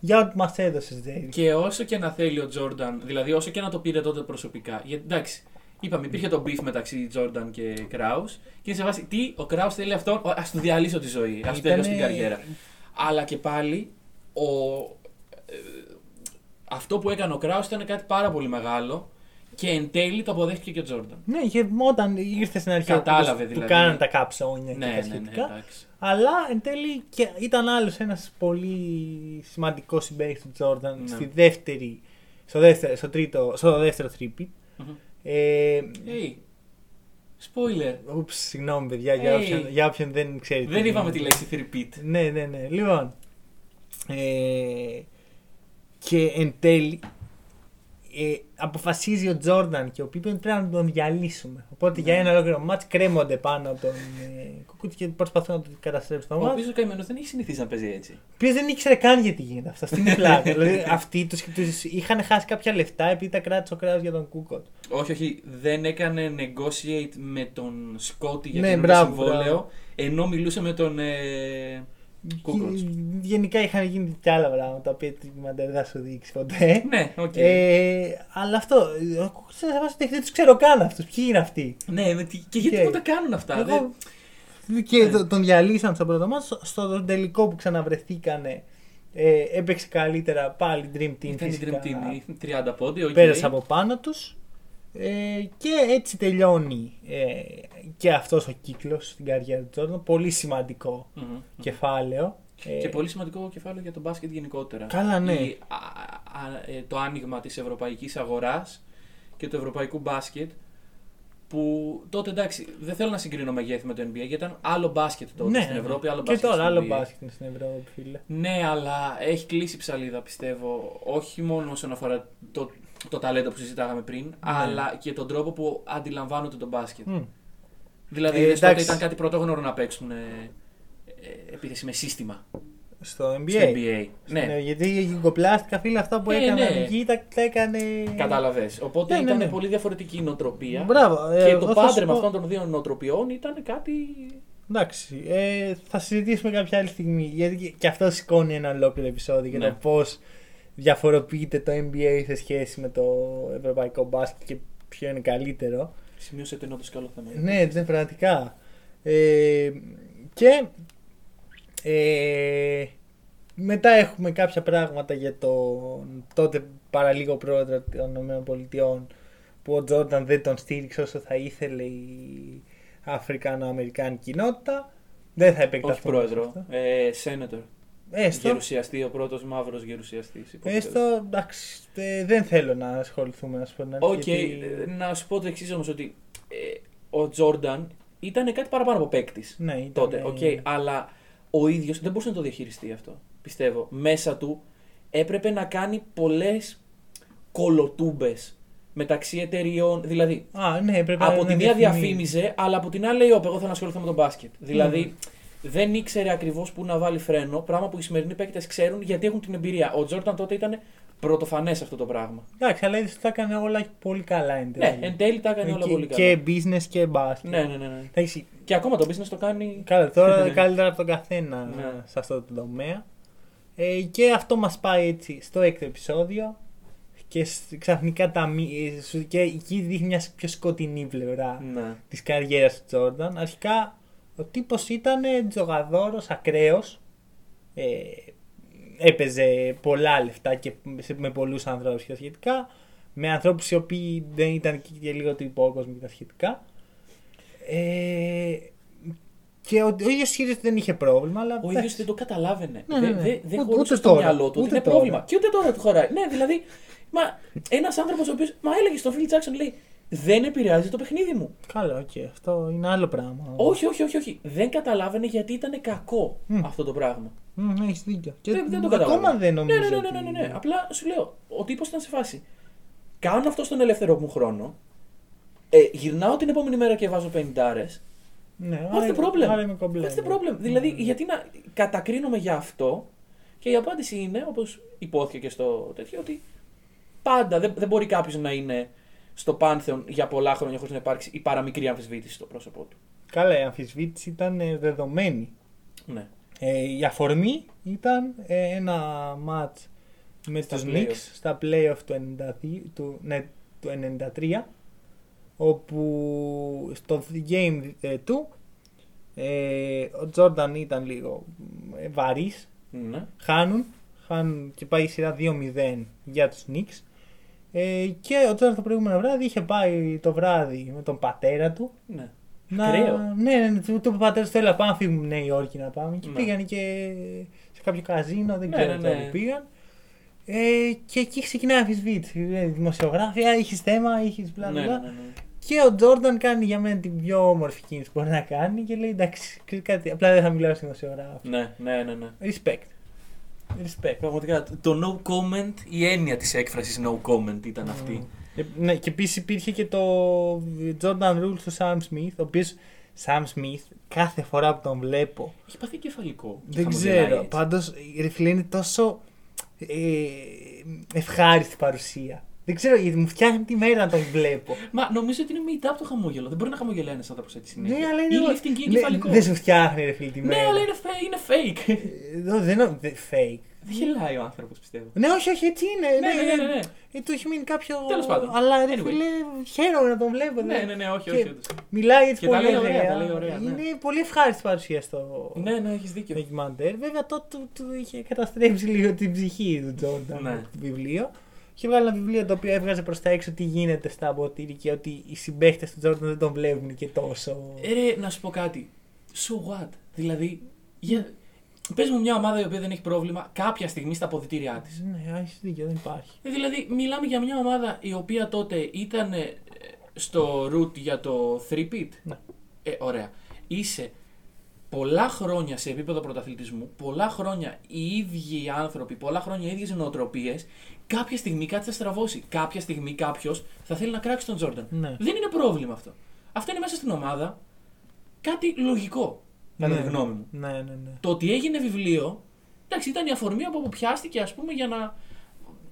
για ό,τι μας έδωσες, Τζέρι. Και όσο και να θέλει ο Τζόρνταν, δηλαδή όσο και να το πήρε τότε προσωπικά. Γιατί εντάξει, είπαμε, υπήρχε το beef μεταξύ Τζόρνταν και Κράου. Και είναι σε βάση, τι, ο Κράου θέλει αυτό, ας του διαλύσω τη ζωή, ας του Ήτανε- τελειώσω την καριέρα. Αλλά και πάλι, ο, ε, αυτό που έκανε ο Κράου ήταν κάτι πάρα πολύ μεγάλο και εν τέλει το αποδέχτηκε και ο Τζόρνταν. Ναι, και όταν ήρθε στην αρχή Κατάλαβε του δηλαδή. κάναν τα κάψόνια Ναι, και ναι, τα ναι, σχετικά. εντάξει. Αλλά εν τέλει και ήταν άλλος ένας πολύ σημαντικός συμπαίχτης του Τζόρνταν Ναι. στη δεύτερη, στο, δεύτερο, στο, τρίτο, στο δεύτερο τρίπι. Μμμ. Ε, Hey. Spoiler. ούψ, συγγνώμη παιδιά, για, Hey. όποιον, για όποιον δεν ξέρει. Δεν τι είπαμε τη γίνεται. λέξη repeat. Ναι, ναι, ναι. Λοιπόν. Ε, και εν τέλει ε, αποφασίζει ο Τζόρνταν και ο Πίπεν πρέπει να τον διαλύσουμε. Οπότε για Ναι. ένα ολόκληρο μάτς κρέμονται πάνω από τον ε, Κουκούτσι και προσπαθούν να τον καταστρέψουν το Ο μάτς. οποίος ο καημένο δεν έχει συνηθίσει να παίζει έτσι. Ο οποίος δεν ήξερε καν γιατί γίνεται αυτό. Αυτή είναι η πλάκα. δηλαδή αυτοί τους, τους είχαν χάσει κάποια λεφτά επειδή τα κράτησε ο Κράους για τον Κούκοτς. Όχι, όχι. Δεν έκανε negotiate με τον Σκότι για Ναι, το μπράβο, συμβόλαιο, μπράβο. ενώ μιλούσε με τον ε, Κούκοτς. Και Γενικά είχαν γίνει και άλλα πράγματα τα οποία δεν θα σου δείξει ποτέ. Ναι, οκ. Ε, αλλά αυτό, ο Κούκοτς δεν τους ξέρω καν αυτούς. Ποιοι είναι αυτοί; Ναι, με τι- και γιατί Οκ. μου τα κάνουν αυτά. Εγώ- δεν- Και Ναι. το- τον διαλύσαν στο πρώτο ματς. Στο τελικό που ξαναβρεθήκανε ε, έπαιξε καλύτερα πάλι Dream Team. Ήταν η φυσικά. Dream Team, η 30 πόντι, οκ. Πέρασε από πάνω τους ε, και έτσι τελειώνει ε, και αυτός ο κύκλος στην καριέρα του Τζόρνταν. Πολύ σημαντικό Μμμ, μμμ. κεφάλαιο. Ε, Και πολύ σημαντικό κεφάλαιο για τον μπάσκετ γενικότερα. Καλά, ναι. Η- α- α- ε, το άνοιγμα της ευρωπαϊκής αγοράς και του ευρωπαϊκού μπάσκετ που τότε εντάξει δεν θέλω να συγκρίνω μεγέθη με το NBA γιατί ήταν άλλο μπάσκετ τότε ναι, στην ναι. Ευρώπη, άλλο και μπάσκετ τώρα στην άλλο NBA. μπάσκετ είναι στην Ευρώπη, φίλε. Ναι, αλλά έχει κλείσει η ψαλίδα πιστεύω. Όχι μόνο όσον αφορά το, το ταλέντο που συζητάγαμε πριν, αλλά και τον τρόπο που αντιλαμβάνονται τον μπάσκετ. Μμ. Δηλαδή, Ε, είδες τότε εντάξει. ήταν κάτι πρωτόγνωρο να παίξουν ε, ε, επίθεση με σύστημα Στο NBA. στο NBA. Ναι. Ναι, γιατί η γυγκοπλάστικα φίλε αυτά που Ε, έκαναν ναι. εκεί τα, τα έκανε. κατάλαβες. Οπότε Ναι, ναι, ήταν ναι. πολύ διαφορετική η νοοτροπία. Μπράβο. ε, Και εγώ το θα σου πάντρεμα πω- αυτών των δύο νοοτροπιών ήταν κάτι. Εντάξει, ε, θα συζητήσουμε κάποια άλλη στιγμή. Γιατί και- και αυτό σηκώνει ένα ολόκληρο επεισόδιο για Ναι. το πώς διαφοροποιείται το NBA σε σχέση με το ευρωπαϊκό μπάσκετ και ποιο είναι καλύτερο. Σημείωσε το ενώτο καλό θέμα. Ναι, ναι, πραγματικά. Ε, και ε, μετά έχουμε κάποια πράγματα για τον τότε παραλίγο πρόεδρο των ΗΠΑ που ο Τζόρνταν δεν τον στήριξε όσο θα ήθελε η Αφρικανο-Αμερικάνικη κοινότητα. Δεν θα Όχι επεκταθούμε σε πρόεδρο. αυτό. Ε, senator. Έστω, Γερουσιαστή, ο πρώτος μαύρος γερουσιαστής. έστω εντάξει, ε, δεν θέλω να ασχοληθούμε να σου πω την αλήθεια, Οκ, γιατί- ε, να σου πω το εξής όμως ότι ε, ο Τζόρνταν ήταν κάτι παραπάνω από παίκτης Ναι, ήταν, τότε. ε, οκ, αλλά ο ίδιος δεν μπορούσε να το διαχειριστεί αυτό. Πιστεύω. Μέσα του έπρεπε να κάνει πολλές κολοτούμπες μεταξύ εταιριών. Δηλαδή, Α, ναι, πρέπει από να τη μία διαφημίζει. διαφήμιζε, αλλά από την άλλη λέει: Όπ, εγώ θέλω να ασχοληθώ με τον μπάσκετ. Δηλαδή, δεν ήξερε ακριβώς πού να βάλει φρένο, πράγμα που οι σημερινοί παίκτες ξέρουν γιατί έχουν την εμπειρία. Ο Τζόρνταν τότε ήταν πρωτοφανές αυτό το πράγμα. Εντάξει, αλλά είδες ότι τα έκανε όλα πολύ καλά εν τέλει. Ναι, εν τέλει τα έκανε όλα και, πολύ καλά. και business και μπάσκετ. Ναι, ναι, ναι. ναι. Εντάξει, Και ακόμα το business το κάνει. καλά, τώρα καλύτερα από τον καθένα Ναι. σε αυτό το τομέα. Ε, και αυτό μας πάει έτσι στο έκτο επεισόδιο και σ- ξαφνικά τα, μη- ε, σου- και εκεί δείχνει μια πιο σκοτεινή πλευρά Ναι. της καριέρας του Τζόρνταν. Αρχικά ο τύπος ήταν τζογαδόρος, ακραίος. Ε, έπαιζε πολλά λεφτά και σε- με πολλούς ανθρώπους και τα σχετικά. Με ανθρώπους οι οποίοι δεν ήταν και λίγο του υπόκοσμου και τα σχετικά. Ε, και ο, ο ίδιος ισχύριζε ότι δεν είχε πρόβλημα, αλλά Ο εντάξει. ίδιος δεν το καταλάβαινε. Ναι, ναι, Δεν ναι. δε, δεν Ούτε- χωρούσε ούτε στο τώρα. μυαλό του ότι Ούτε είναι τώρα. πρόβλημα. Και ούτε τώρα του χωράει. Ναι, δηλαδή. Μα ένας άνθρωπος ο οποίος. Μα έλεγε στον Φιλ Τζάκσον, λέει. Δεν επηρεάζει το παιχνίδι μου. Καλά, οκ, αυτό είναι άλλο πράγμα. Όχι, όχι, όχι, όχι. Δεν καταλάβαινε γιατί ήταν κακό Μμ. αυτό το πράγμα. Μμ, έχεις δίκιο. Και δεν, δεν το ακόμα καταλάβαινε. δεν νομίζω. Ναι, ναι, ναι, ναι, ναι, ναι. ότι- Απλά σου λέω, ο τύπος ήταν σε φάση. Κάνω αυτό στον ελεύθερο μου χρόνο. Ε, γυρνάω την επόμενη μέρα και βάζω 50 Ναι, What's the problem? άρα είμαι κομπλέ. What's the problem? Δηλαδή, γιατί να κατακρίνομαι για αυτό; Και η απάντηση είναι, όπως υπόθηκε και στο τέτοιο, ότι πάντα δεν, δεν μπορεί κάποιος να είναι στο πάνθεον για πολλά χρόνια χωρίς να υπάρξει η παραμικρή αμφισβήτηση στο πρόσωπό του. Καλά, η αμφισβήτηση ήταν ε, δεδομένη. Ναι. Ε, η αφορμή ήταν ε, ένα match με Στα τους play-off. Knicks στα playoff του, 92, του, ναι, του 93 όπου στο game ε, του ε, ο Τζόρνταν ήταν λίγο ε, βαρύς ναι. χάνουν, χάνουν και πάει η σειρά 2-0 για τους Knicks ε, και ο Τζόρνταν το προηγούμενο βράδυ είχε πάει το βράδυ με τον πατέρα του ναι. να... Ακραίο. Ναι, ναι, ναι, του είπε ο πατέρα του, έλα πάμε να φύγουμε Νέα Υόρκη να πάμε. Και Ναι. πήγαν και σε κάποιο καζίνο, δεν Ναι, ξέρω ναι, τώρα ναι. που πήγαν. Ε, και εκεί ξεκινάει η αμφισβήτηση. Ε, Δημοσιογράφια, έχεις θέμα, έχεις μπλα Ναι, μπλα. ναι, ναι, ναι. Και ο Τζόρνταν κάνει για μένα την πιο όμορφη κίνηση που μπορεί να κάνει και λέει εντάξει, ξέρεις κάτι, απλά δεν θα μιλάω στη δημοσιογράφος. Ναι, ναι, ναι, ναι. Respect. Respect. Πραγματικά το no comment, η έννοια της έκφρασης no comment ήταν αυτή. Ε, ναι, και επίσης υπήρχε και το Jordan Rule του Sam Smith, ο οποίος Sam Smith κάθε φορά που τον βλέπω. Έχει πάθει κεφαλικό. και Δεν χαμογελάει ξέρω. έτσι. Πάντως ρε φίλε είναι τόσο ε, ευχάριστη παρουσία. Δεν ξέρω γιατί μου φτιάχνει τη μέρα να τον βλέπω. Μα νομίζω ότι είναι made up το χαμόγελο. Δεν μπορεί να χαμογελάει ένας άνθρωπος έτσι συνέχεια. ναι, αλλά είναι. Ή lifting ή ναι, κεφαλικό. Δεν σου φτιάχνει ρε φίλε τη Ναι, μέρα. αλλά είναι, fa- είναι fake. Ε, Δεν είναι δε- fake. Δεν γελάει ο άνθρωπος, πιστεύω. Ναι, όχι, όχι, έτσι είναι. Ναι, ναι, ναι, ναι. Ε, του έχει μείνει κάποιο. Τέλος πάντων. Αλλά ρε Anyway. φίλε, χαίρομαι να τον βλέπω. Ναι, δε. ναι, ναι, όχι, Και όχι. όντως. Μιλάει έτσι Και τα πολύ λέει ωραία, τα λέει ωραία, ναι. Είναι πολύ ευχάριστη παρουσία στο Ναι, ναι, έχεις δίκιο. ντοκιμαντέρ. Βέβαια τότε του, του είχε καταστρέψει λίγο την ψυχή του Τζόρνταν Ναι. το βιβλίο. Είχε βγάλει ένα βιβλίο το οποίο έβγαζε προς τα έξω τι γίνεται στα ποτήρι και ότι οι συμπαίχτες του Τζόρνταν δεν τον βλέπουν και τόσο. Ε, ρε, να σου πω κάτι. So what? Δηλαδή, για... πες μου μια ομάδα η οποία δεν έχει πρόβλημα κάποια στιγμή στα αποδητήριά της. Ναι, έχεις δίκιο, δεν υπάρχει. Ε, δηλαδή, μιλάμε για μια ομάδα η οποία τότε ήταν ε, στο route για το 3-pit. Ναι. Ε, ωραία. Είσαι πολλά χρόνια σε επίπεδο πρωταθλητισμού, πολλά χρόνια οι ίδιοι άνθρωποι, πολλά χρόνια οι ίδιες νοοτροπίες, κάποια στιγμή κάτι θα στραβώσει. Κάποια στιγμή κάποιος θα θέλει να κράξει τον Τζόρνταν. Ναι. Δεν είναι πρόβλημα αυτό. Αυτό είναι μέσα στην ομάδα κάτι λογικό, κατά ναι. τη γνώμη μου. Ναι, ναι, ναι. Το ότι έγινε βιβλίο, εντάξει, ήταν η αφορμή από όπου πιάστηκε, ας πούμε, για να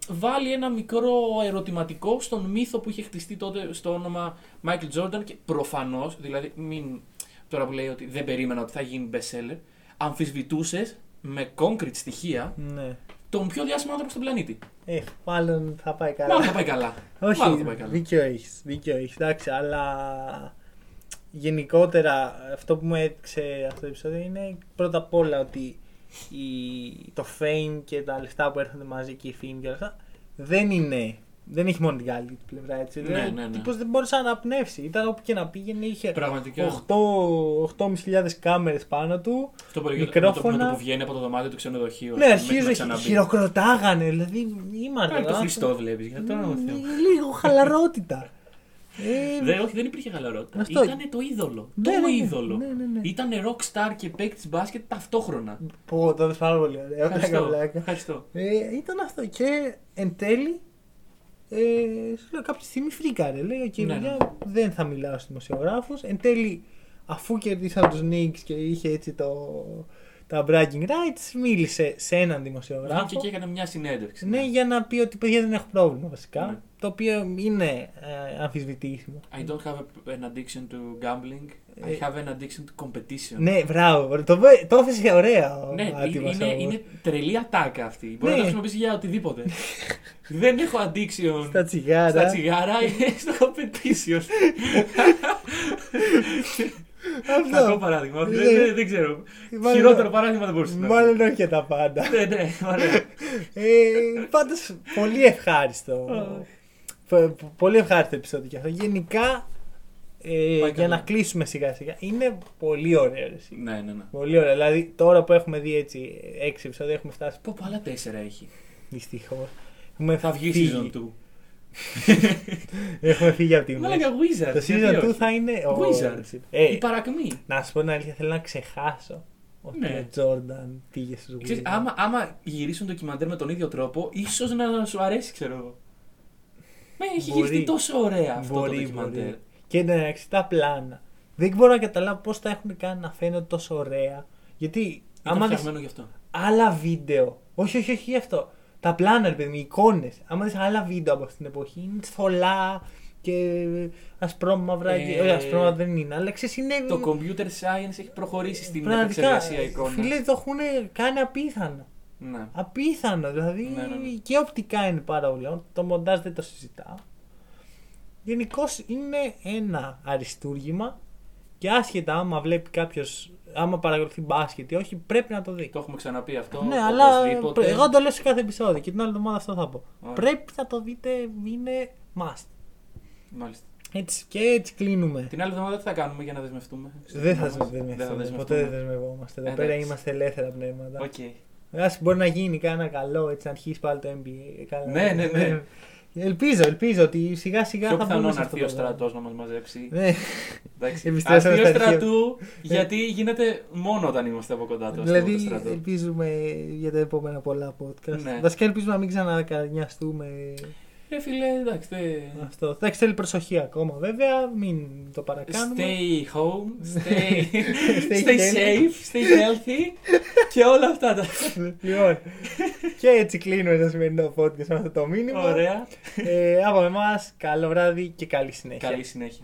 βάλει ένα μικρό ερωτηματικό στον μύθο που είχε χτιστεί τότε στο όνομα Michael Jordan και προφανώς, δηλαδή μην τώρα που λέει ότι δεν περίμενα ότι θα γίνει bestseller, αμφισβητούσες με concrete στοιχεία ναι. τον πιο διάσημο άνθρωπο στον πλανήτη. Ε, μάλλον θα πάει καλά. Μάλλον θα πάει καλά. <laughs> Όχι, Μάλλον θα πάει καλά. δίκιο έχεις. Δίκιο έχεις, εντάξει, αλλά γενικότερα αυτό που μου έδειξε αυτό το επεισόδιο είναι πρώτα απ' όλα ότι η, το fame και τα λεφτά που έρχονται μαζί και η φήμη και όλα αυτά δεν είναι. Δεν έχει μόνο την καλή του πλευρά έτσι. Ναι, Δηλαδή, ναι, ναι. Ο τύπος δεν μπορούσε να αναπνεύσει. Ήταν όπου και να πήγαινε, είχε Πραγματικά. 8 8.500 κάμερες πάνω του. Αυτό που έλεγε μικρόφωνα. με το, με το που βγαίνει από το δωμάτιο του ξενοδοχείου. Ναι, ας πούμε, μέχρι να αρχίζει, ξαναμπεί. χειροκροτάγανε. Δηλαδή, ήμασταν. Α, το Χριστό βλέπεις. Για το όνομα του Θεού. Λίγο χαλαρότητα. ε, Δε, όχι, δεν υπήρχε χαλαρότητα. Αυτό. Ήταν το είδωλο. Ναι, το ναι, ναι. είδωλο. Ναι, ναι, ναι. Ήταν rockstar και παίκτης μπάσκετ ταυτόχρονα. Πω, το πάρα πολύ ωραία. Πλάκα, Ευχαριστώ. πλάκα. Ευχαριστώ. Ε, ήταν αυτό. Και εν τέλει, ε, σου λέω κάποια στιγμή φρίκαρε. Λέει: Οκ, Ναι, παιδιά, δεν θα μιλάω στους δημοσιογράφους. Εν τέλει, αφού κερδίσαν τους Knicks και είχε έτσι το, τα bragging rights, μίλησε σε έναν δημοσιογράφο. Βγήκε και έκανε μια συνέντευξη. Ναι, για να πει ότι παιδιά δεν έχω πρόβλημα βασικά. Ναι. Το οποίο είναι ε, αμφισβητήσιμο. I don't have an addiction to gambling. I Ε, have an addiction to competition. Ναι, μπράβο. Το, βε- το έθεσε ωραία ο Ναι, άτιμος είναι, όμως. είναι τρελή ατάκα αυτή. Μπορεί Ναι. να το χρησιμοποιήσει για οτιδήποτε. δεν έχω addiction Στα τσιγάρα. στα τσιγάρα ή στο competition. <laughs> Αυτό. Κακό παράδειγμα. Ναι. δεν, δεν- δεν ξέρω. Μάλλον- Χειρότερο παράδειγμα δεν μπορούσε να Μάλλον όχι για τα πάντα. Ναι, ναι, ωραία. ε, Πάντως πολύ ευχάριστο. Πο- πο- πολύ ευχάριστο επεισόδιο και αυτό. Γενικά, ε, Πάει για καλά. να κλείσουμε σιγά σιγά, είναι πολύ ωραίο. Εσύ. ναι, ναι, ναι. Πολύ ωραίο. Δηλαδή, τώρα που έχουμε δει έτσι έξι επεισόδια, έχουμε φτάσει. Πω, πω, άλλα τέσσερα έχει. Δυστυχώς. Έχουμε Θα βγει φύγει. season 2. Έχουμε φύγει από τη Μα μέση. λέγα Wizards. Το γιατί season 2 όχι; θα είναι. ο- Wizards. Ε, Η παρακμή. να σου πω την αλήθεια, θέλω να ξεχάσω ότι Ναι. ο Τζόρνταν πήγε στους Ξέρεις, άμα, άμα γυρίσουν το ντοκιμαντέρ με τον ίδιο τρόπο, ίσως να σου αρέσει, ξέρω εγώ. Μα έχει Μπορεί. γυριστεί τόσο ωραία αυτό Μπορεί, το ντοκιμαντέρ. μπορεί. Και εντάξει, τα πλάνα. Δεν μπορώ να καταλάβω πώς τα έχουν κάνει να φαίνονται τόσο ωραία. Γιατί Ήταν άμα δεις φτιαγμένο γι' αυτό. άλλα βίντεο. Όχι, όχι, όχι γι' αυτό. Τα πλάνα, ρε παιδί μου, οι εικόνες. Άμα δεις άλλα βίντεο από αυτή την εποχή, είναι θολά και ασπρόμαυρα. και... Ε, Όχι, ασπρόμαυρα δεν είναι, αλλά ξέρεις είναι. Το computer science έχει προχωρήσει στην πραγματικά, επεξεργασία εικόνας. Φίλε, το έχουν κάνει απίθανο. Ναι. Απίθανο, δηλαδή Ναι, ναι, ναι. και οπτικά είναι πάρα πολύ. Το μοντάζ δεν το συζητάω. Γενικώς είναι ένα αριστούργημα και άσχετα άμα βλέπει κάποιος, άμα παρακολουθεί μπάσκετ ή όχι, πρέπει να το δει. Το έχουμε ξαναπεί αυτό. ναι, αλλά οπωσδήποτε. πρέ- εγώ το λέω σε κάθε επεισόδιο και την άλλη εβδομάδα αυτό θα πω. Ωραία. Πρέπει να το δείτε, είναι must. Μάλιστα. Έτσι και έτσι κλείνουμε. Την άλλη εβδομάδα τι θα κάνουμε για να δεσμευτούμε; Δεν θα μας. δεσμευτούμε. Δεν θα Ποτέ δεσμευτούμε. δεν δεσμευόμαστε. Εδώ Εντάξει. πέρα είμαστε ελεύθερα πνεύματα. Οκ. Ας μπορεί να γίνει κάνα καλό έτσι να αρχίσει πάλι το NBA. Καλά. Ναι, ναι, ναι. Ελπίζω, ελπίζω ότι σιγά σιγά Πιο θα πιθανό μπούμε να σε αυτό έρθει ο το πράγμα. στρατός να μας μαζέψει. Ναι. Εντάξει. Επιστρέψαμε Αστείο στα αρχεία. στρατού, γιατί γίνεται μόνο όταν είμαστε από κοντά το αστείο Δηλαδή, του στρατού. ελπίζουμε για τα επόμενα πολλά podcast. Ναι. Βασικά, ελπίζουμε να μην ξανακανιαστούμε Ε, φίλε, εντάξει. δεν- αυτό. Εντάξει, θέλει προσοχή ακόμα, βέβαια. Μην το παρακάνουμε. Stay home, stay, <laughs> Stay stay healthy. safe, stay healthy και όλα αυτά τα. λοιπόν, και έτσι κλείνουμε το σημερινό podcast με αυτό το μήνυμα. Ωραία. Ε, από εμάς, καλό βράδυ και καλή συνέχεια. Καλή συνέχεια.